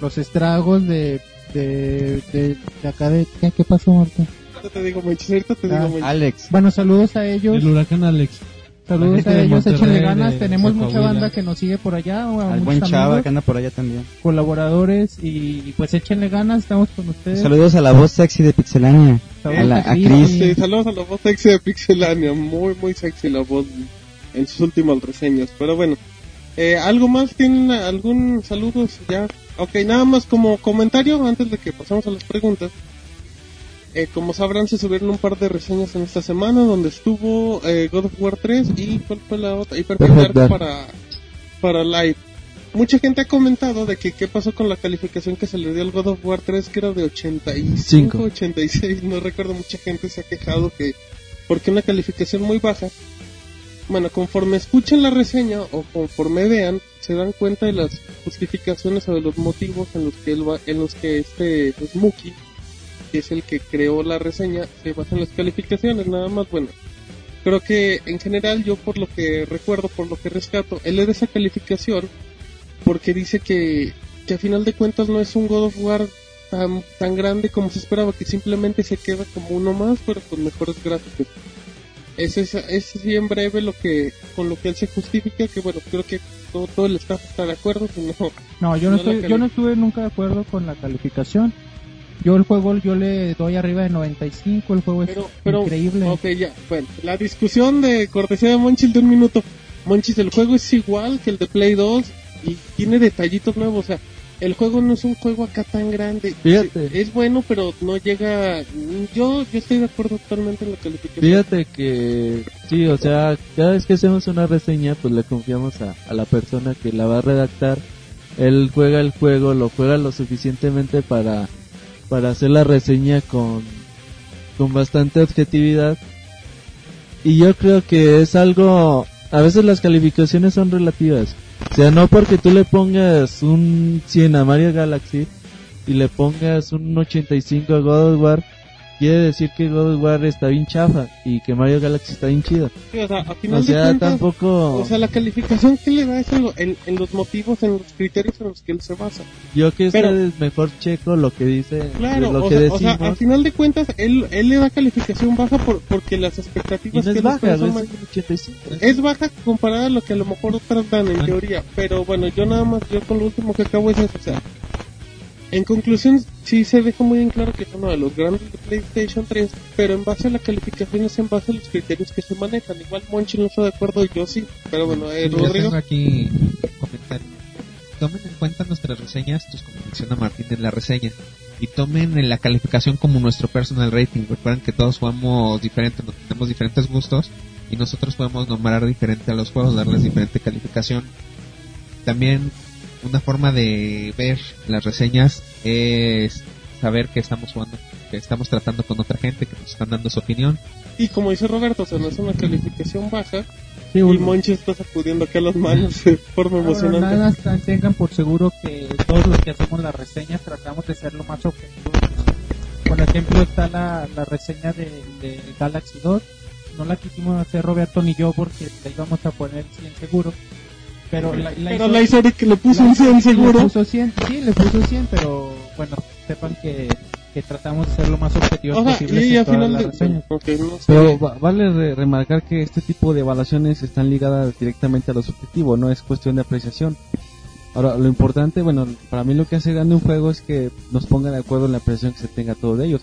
los estragos de, de, de, de acá de... ¿Qué, qué pasó, Marta? Ahorita te digo, Monchis, ahorita te Ah, digo, Monchis. Alex, Bueno, saludos a ellos. El huracán Alex. Saludos a ellos, échenle ganas. de Tenemos mucha banda que nos sigue por allá. o a al buen Chava amigos, que anda por allá también. colaboradores y pues échenle ganas, estamos con ustedes. Saludos a la voz sexy de Pixelania. Saludos a, la, a a Chris. Chris. Sí, saludos a la voz sexy de Pixelania, muy muy sexy la voz en sus últimas reseñas, pero bueno, eh, ¿algo más? ¿Tienen algún saludos ya? Ok, nada más como comentario antes de que pasemos a las preguntas. Eh, como sabrán, se subieron un par de reseñas en esta semana donde estuvo eh, God of War 3 y ¿cuál fue la otra? Y para, para Live. Mucha gente ha comentado de que qué pasó con la calificación que se le dio al God of War 3 que era de 85, Cinco. 86, no recuerdo, mucha gente se ha quejado que porque una calificación muy baja. Bueno, conforme escuchen la reseña o conforme vean, se dan cuenta de las justificaciones o de los motivos en los que él va- en los que este Smokey, que es el que creó la reseña, se basa en las calificaciones, nada más bueno. Creo que en general yo por lo que recuerdo, por lo que rescato, él le da esa calificación porque dice que, que a final de cuentas no es un God of War tan, tan grande como se esperaba, que simplemente se queda como uno más, pero con mejores gráficos. Ese es, es así en breve lo que, con lo que él se justifica, que bueno, creo que todo, todo el staff está de acuerdo, si no, No, yo no, estoy, yo no estuve nunca de acuerdo con la calificación. Yo el juego yo le doy arriba de 95, el juego es pero, increíble. ok, ya, bueno, la discusión de cortesía de Monchis de un minuto. Monchis, el juego es igual que el de Play 2 y tiene detallitos nuevos, o sea, el juego no es un juego acá tan grande. Fíjate. Es bueno, pero no llega. Yo, yo estoy de acuerdo totalmente en la calificación. Fíjate que sí, o sea, cada vez que hacemos una reseña, pues le confiamos a, a la persona que la va a redactar. Él juega el juego, lo juega lo suficientemente para, para hacer la reseña con, con bastante objetividad. Y yo creo que es algo, a veces las calificaciones son relativas. O sea, no porque tú le pongas un 100 a Mario Galaxy y le pongas un 85 a God of War, quiere decir que God of War está bien chafa y que Mario Galaxy está bien chido. Sí, o sea, a final O sea, de cuentas, tampoco... O sea, la calificación que le da es en, lo- en- en los motivos, en los criterios en los que él se basa. yo que pero- ustedes mejor checo lo que dice, Claro, lo o, que sea, o decimos. sea, a final de cuentas, él, él le da calificación baja por, porque las expectativas no que es él baja, son más- es un 85. es baja comparada a lo que a lo mejor otras dan en teoría, pero bueno, yo nada más, yo con lo último que acabo es eso, o sea, en conclusión, sí se deja muy en claro que es uno de los grandes de PlayStation 3, pero en base a la calificación es en base a los criterios que se manejan, igual Monchi no está de acuerdo y yo sí, pero bueno, eh, Yo Rodrigo, tengo aquí comentario. Tomen en cuenta nuestras reseñas, pues como menciona Martín en la reseña, y tomen en la calificación como nuestro personal rating. Recuerden que todos jugamos diferente, tenemos diferentes gustos y nosotros podemos nombrar diferente a los juegos, darles diferente calificación. También una forma de ver las reseñas es saber que estamos jugando, que estamos tratando con otra gente, que nos están dando su opinión. y como dice Roberto, o sea, no es una calificación baja, Sí, y un- Monchi está sacudiendo acá las manos de forma Ahora, emocionante. nada más tan- tengan por seguro que todos los que hacemos las reseñas tratamos de ser lo más objetivos. Por ejemplo, está la, la reseña de, de Galaxy 2. No la quisimos hacer Roberto ni yo porque le íbamos a poner 100 seguro. Pero la, la Pero hizo- la hizo Eric que le puso la- un 100 Le seguro. puso 100, sí, le puso 100, pero bueno, sepan que, que tratamos de ser lo más objetivos O sea, posibles y en a todas final de... no sé. Pero va- vale re- remarcar que este tipo de evaluaciones están ligadas directamente a lo subjetivo, no es cuestión de apreciación. Ahora, lo importante, bueno, para mí lo que hace grande un juego es que nos pongan de acuerdo en la apreciación que se tenga todos de ellos.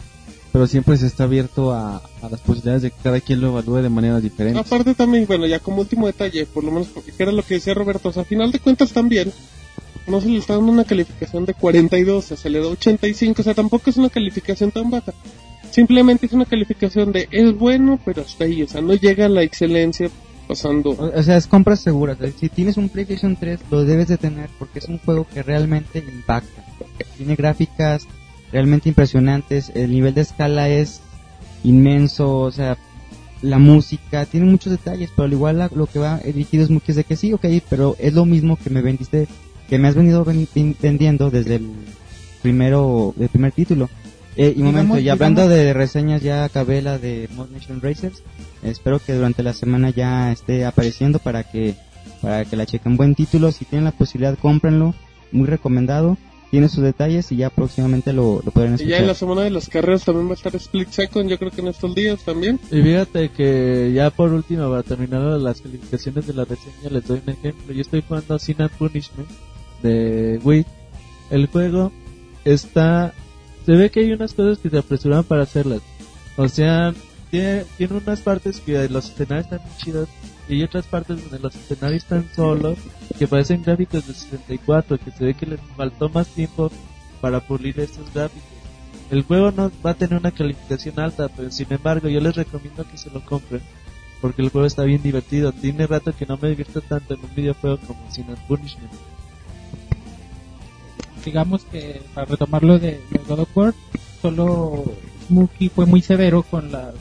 Pero siempre se está abierto a, a las posibilidades de que cada quien lo evalúe de maneras diferentes. Aparte también, bueno, ya como último detalle, por lo menos que era lo que decía Roberto, o sea, a final de cuentas también, no se le está dando una calificación de 42, o sea, se le da 85, o sea, tampoco es una calificación tan baja. Simplemente es una calificación de es bueno, pero hasta ahí, o sea, no llega a la excelencia pasando. O, o sea, es compra segura. O sea, si tienes un PlayStation 3, lo debes de tener porque es un juego que realmente impacta. Tiene gráficas realmente impresionantes. El nivel de escala es inmenso. O sea, la música tiene muchos detalles, pero al igual la- lo que va dirigido es mucho de que sí, ok, pero es lo mismo que me vendiste, que me has venido ven- ven- vendiendo desde el primero, el primer título. Eh, y Digamos- momento, y hablando digamos- de reseñas, ya acabé la de Mod Nation Racers. Espero que durante la semana ya esté apareciendo para que para que la chequen. Buen título, si tienen la posibilidad, cómprenlo. Muy recomendado. Tiene sus detalles y ya próximamente lo, lo podrán Y escuchar. ya en la semana de las carreras también va a estar Split Second, yo creo que en estos días también. Y fíjate que ya por último, para terminar las calificaciones de la reseña, les doy un ejemplo. Yo estoy jugando Sin and Punishment de Wii. El juego está... Se ve que hay unas cosas que se apresuran para hacerlas. O sea, tiene, tiene unas partes que los escenarios están muy chidos y hay otras partes donde los escenarios están solos que parecen gráficos de 64 que se ve que les faltó más tiempo para pulir estos gráficos. El juego no va a tener una calificación alta, pero sin embargo yo les recomiendo que se lo compren porque el juego está bien divertido. Tiene rato que no me divierto tanto en un videojuego como Sin and Punishment. digamos que para retomarlo de, de God of War, solo Smokey fue muy severo con la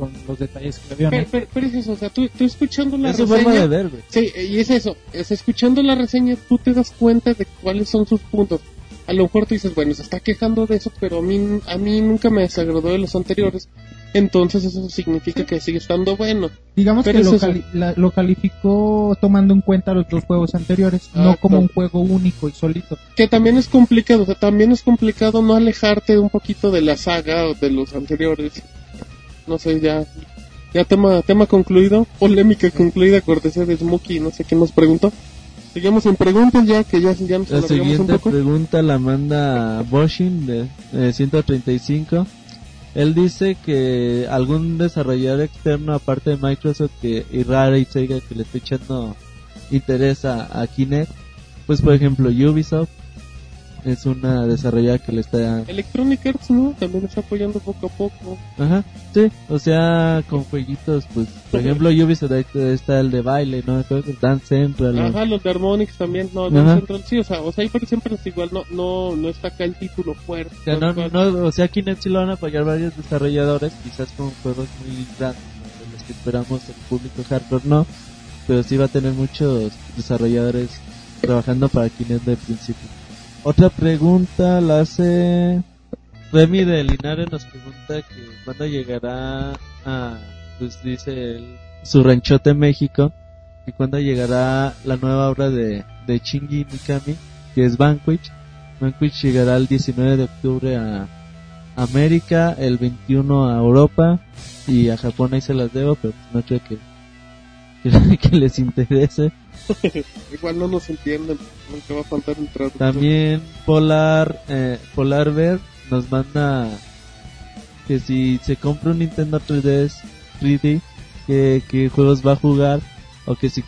con, los detalles que. ¿no? Pero, pero- pero es eso, o sea, tú, tú escuchando la Es reseña... forma de ver, güey. Sí, y es eso, es escuchando la reseña tú te das cuenta de cuáles son sus puntos. A lo mejor tú dices, bueno, se está quejando de eso, pero a mí, a mí nunca me desagradó de los anteriores. Entonces eso significa que sigue estando bueno. Digamos Pero que es lo, cali- la- lo calificó tomando en cuenta los dos juegos anteriores, Ah, no como un juego único y solito. Que también es complicado, o sea, también es complicado no alejarte un poquito de la saga o de los anteriores. No sé, ya, ya tema, tema concluido, polémica concluida, cortesía de Smokey, no sé qué nos preguntó. Sigamos en preguntas ya, que ya, ya nos La alargamos un siguiente poco. pregunta la manda Boshin de eh, 135. Él dice que algún desarrollador externo aparte de Microsoft que, y Rare y Sega que le está echando interés a, a Kinect, pues por ejemplo Ubisoft es una desarrolladora que le está... Electronic Arts, ¿no? También está apoyando poco a poco. Ajá, sí, o sea, con jueguitos, pues por ejemplo Ubisoft está el de baile, ¿no? Dance Central. Ajá, los de Harmonix también, no, no Central, sí, o sea, o sea, ahí por siempre es igual, no, no, no está acá el título fuerte. O sea, no, no, o sea, Kinect sí lo van a apoyar varios desarrolladores, quizás con juegos muy grandes, ¿no? de los que esperamos el público hardcore no, pero sí va a tener muchos desarrolladores trabajando para Kinect de principio. Otra pregunta la hace Remy de Linares, nos pregunta que cuándo llegará a, pues dice él, su ranchote México, y cuándo llegará la nueva obra de, de Mikami, que es Vanquish. Vanquish llegará el 19 de octubre a América, el 21 a Europa y a Japón ahí se las debo, pero pues no creo que, que les interese. Igual no nos entienden, nunca va a faltar traductor. También Polar, eh, Polar Bear nos manda que si se compra un Nintendo 3DS 3D, que, que juegos va a jugar, o que si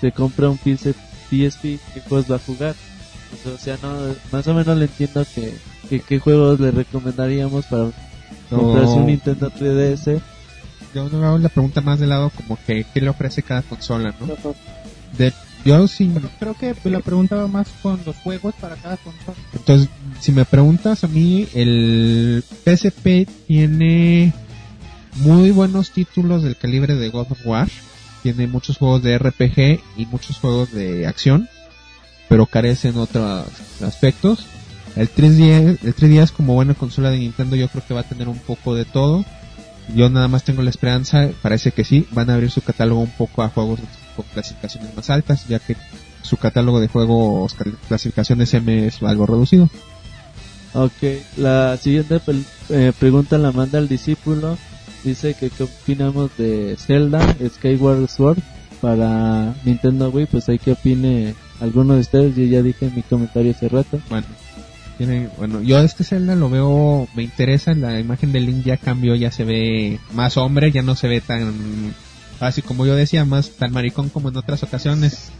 se compra un PS PSP, qué juegos va a jugar. Pues, o sea, no, más o menos le entiendo que, que qué juegos le recomendaríamos para comprarse un Nintendo 3DS. Yo no hago la pregunta más de lado como que qué le ofrece cada consola, ¿no? Ajá. De, yo sí, Creo que la pregunta va más con los juegos para cada consola. entonces si me preguntas a mí, el PSP tiene muy buenos títulos del calibre de God of War, tiene muchos juegos de RPG y muchos juegos de acción, pero carece en otros aspectos. El 3DS, el 3DS como buena consola de Nintendo yo creo que va a tener un poco de todo. Yo nada más tengo la esperanza, parece que sí, van a abrir su catálogo un poco a juegos con clasificaciones más altas, ya que su catálogo de juegos clasificaciones M es algo reducido. Ok, la siguiente eh, pregunta la manda el discípulo. Dice que qué opinamos de Zelda Skyward Sword para Nintendo Wii. Pues hay que opine alguno de ustedes. Yo ya dije en mi comentario hace rato. Bueno, tiene, bueno, yo este Zelda lo veo, me interesa, la imagen de Link ya cambió, ya se ve más hombre, ya no se ve tan, así como yo decía, más tan maricón como en otras ocasiones.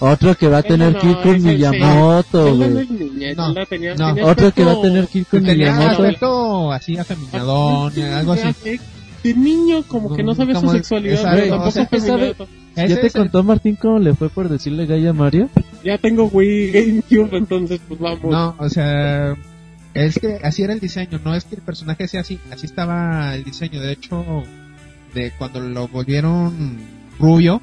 Otro que va a tener No, que ir con ese. Miyamoto, no güey. es niña, No, tenía- no. tenía Otro que va a tener que ir con Tenía Miyamoto. aspecto así afeminadón, algo así. De, de niño, como que no sabe su sexualidad, exacto, pero tampoco o sea, es ¿sabe? ¿Ya Ese te es el- contó Martín cómo le fue por decirle gay a Mario? Ya tengo Wii GameCube, entonces pues vamos. No, o sea, es que así era el diseño, no es que el personaje sea así, así estaba el diseño. De hecho, de cuando lo volvieron rubio,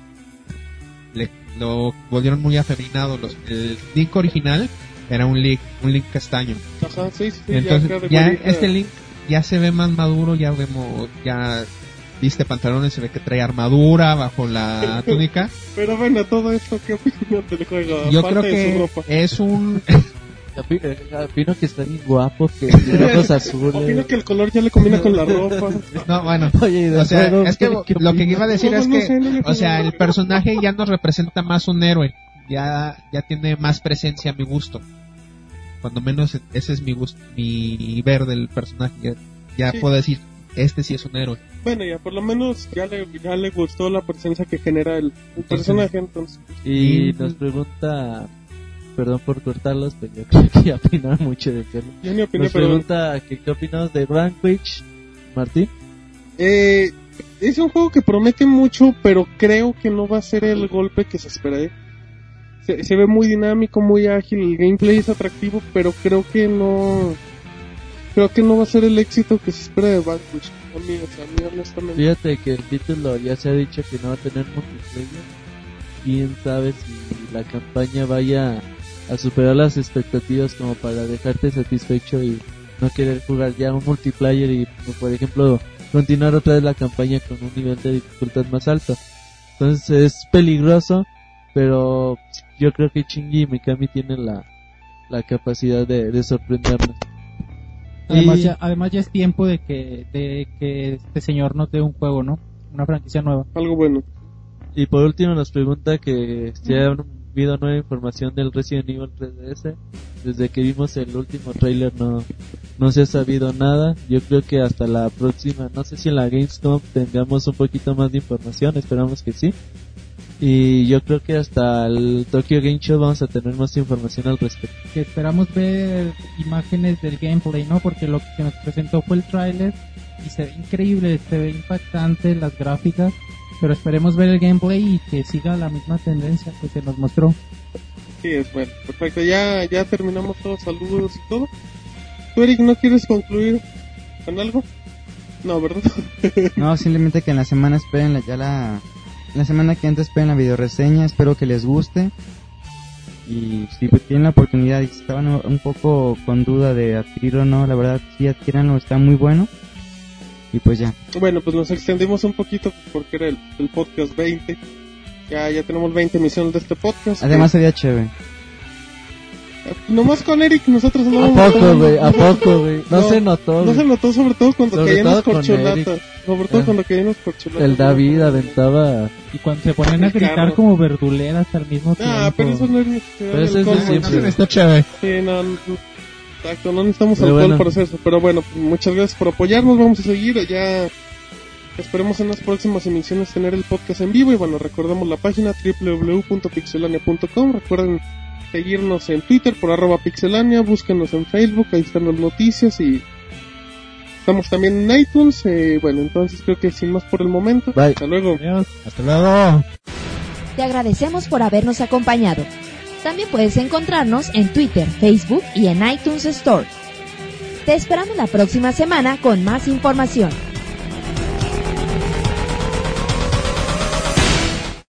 le, lo volvieron muy afeminado. Los, el Link original era un Link, un Link castaño. Ajá, sí, sí, Entonces, ya este Link ya se ve más maduro, ya vemos, ya viste pantalones, se ve que trae armadura bajo la túnica. Pero bueno, todo esto, ¿qué opinas del juego? Yo Aparte creo de su que ropa. es un Opino que está bien guapo, que tiene ojos azules. Opino que el color ya le combina con la ropa. no, bueno, Oye, O sea, es que ¿qué lo que iba a decir No, es no que, sé, no le o sea, el personaje ya nos representa más un héroe. Ya, ya tiene más presencia a mi gusto. Cuando menos ese es mi gusto, mi ver del personaje. Ya, ya Sí. puedo decir, este sí es un héroe. Bueno, ya por lo menos ya le, ya le gustó la presencia que genera el, el personaje, entonces. Y nos pregunta, perdón por cortarlos, pero yo creo que ya opinaron mucho de Zelda. Yo ni opiné, Nos pero... pregunta que qué opinamos de Vanquish, Martín. Eh, es un juego que promete mucho, pero creo que no va a ser el golpe que se espera. ¿eh? Se, se ve muy dinámico, muy ágil, el gameplay es atractivo, pero creo que no... Creo que no va a ser el éxito que se espera de Vanquish. Mí, a mí honestamente. Fíjate que el título ya se ha dicho que no va a tener multiplayer. Quién sabe si la campaña vaya a superar las expectativas como para dejarte satisfecho y no querer jugar ya un multiplayer y, por ejemplo, continuar otra vez la campaña con un nivel de dificultad más alto. Entonces es peligroso, pero yo creo que Shinji Mikami tiene la, la capacidad de, de sorprendernos. Además, Y- ya, además ya es tiempo de que, de que este señor nos dé un juego, ¿no? Una franquicia nueva. Algo bueno. Y por último nos pregunta que si ha habido nueva información del Resident Evil 3DS. Desde que vimos el último trailer no, no se ha sabido nada. Yo creo que hasta la próxima, no sé si en la Gamescom tengamos un poquito más de información, esperamos que sí. Y yo creo que hasta el Tokyo Game Show vamos a tener más información al respecto. Que esperamos ver imágenes del gameplay, ¿no? Porque lo que nos presentó fue el tráiler y se ve increíble, se ve impactante las gráficas. Pero esperemos ver el gameplay y que siga la misma tendencia que se nos mostró. Sí, es bueno. Perfecto, ya, ya terminamos todos saludos y todo. ¿Tú, Eric, no quieres concluir con algo? No, ¿verdad? No, simplemente que en la semana esperen la- ya la... La semana que entra esperen la videoreseña, espero que les guste. Y si tienen la oportunidad y estaban un poco con duda de adquirirlo o no, la verdad sí adquieranlo, está muy bueno. Y pues ya. Bueno, pues nos extendimos un poquito porque era el, el podcast 20. Ya, ya tenemos 20 emisiones de este podcast. Además sería chévere. Eh, nomás con Eric nosotros no ¿A poco, güey? ¿A poco, güey? No, se notó, No se güey. notó sobre todo cuando Sobre caían las corcholatas. Sobre todo Ah. cuando caían las corcholatas. El David aventaba... Y cuando se ponen a gritar carro. como verduleras al mismo tiempo. Ah, pero eso no es Pero eso es de siempre. güey. Está chévere. Sí, no, no, exacto, no necesitamos Pero alcohol bueno. para hacer eso. Pero bueno, pues, muchas gracias por apoyarnos. Vamos a seguir. Ya esperemos en las próximas emisiones tener el podcast en vivo. Y bueno, recordamos la página www.pixelania.com. Recuerden seguirnos en Twitter por arroba pixelania. Búsquenos en Facebook, ahí están las noticias. Y estamos también en iTunes. Eh, bueno, entonces creo que sin más por el momento. Bye. Hasta luego. Adiós. Hasta luego. Te agradecemos por habernos acompañado. También puedes encontrarnos en Twitter, Facebook y en iTunes Store. Te esperamos la próxima semana con más información.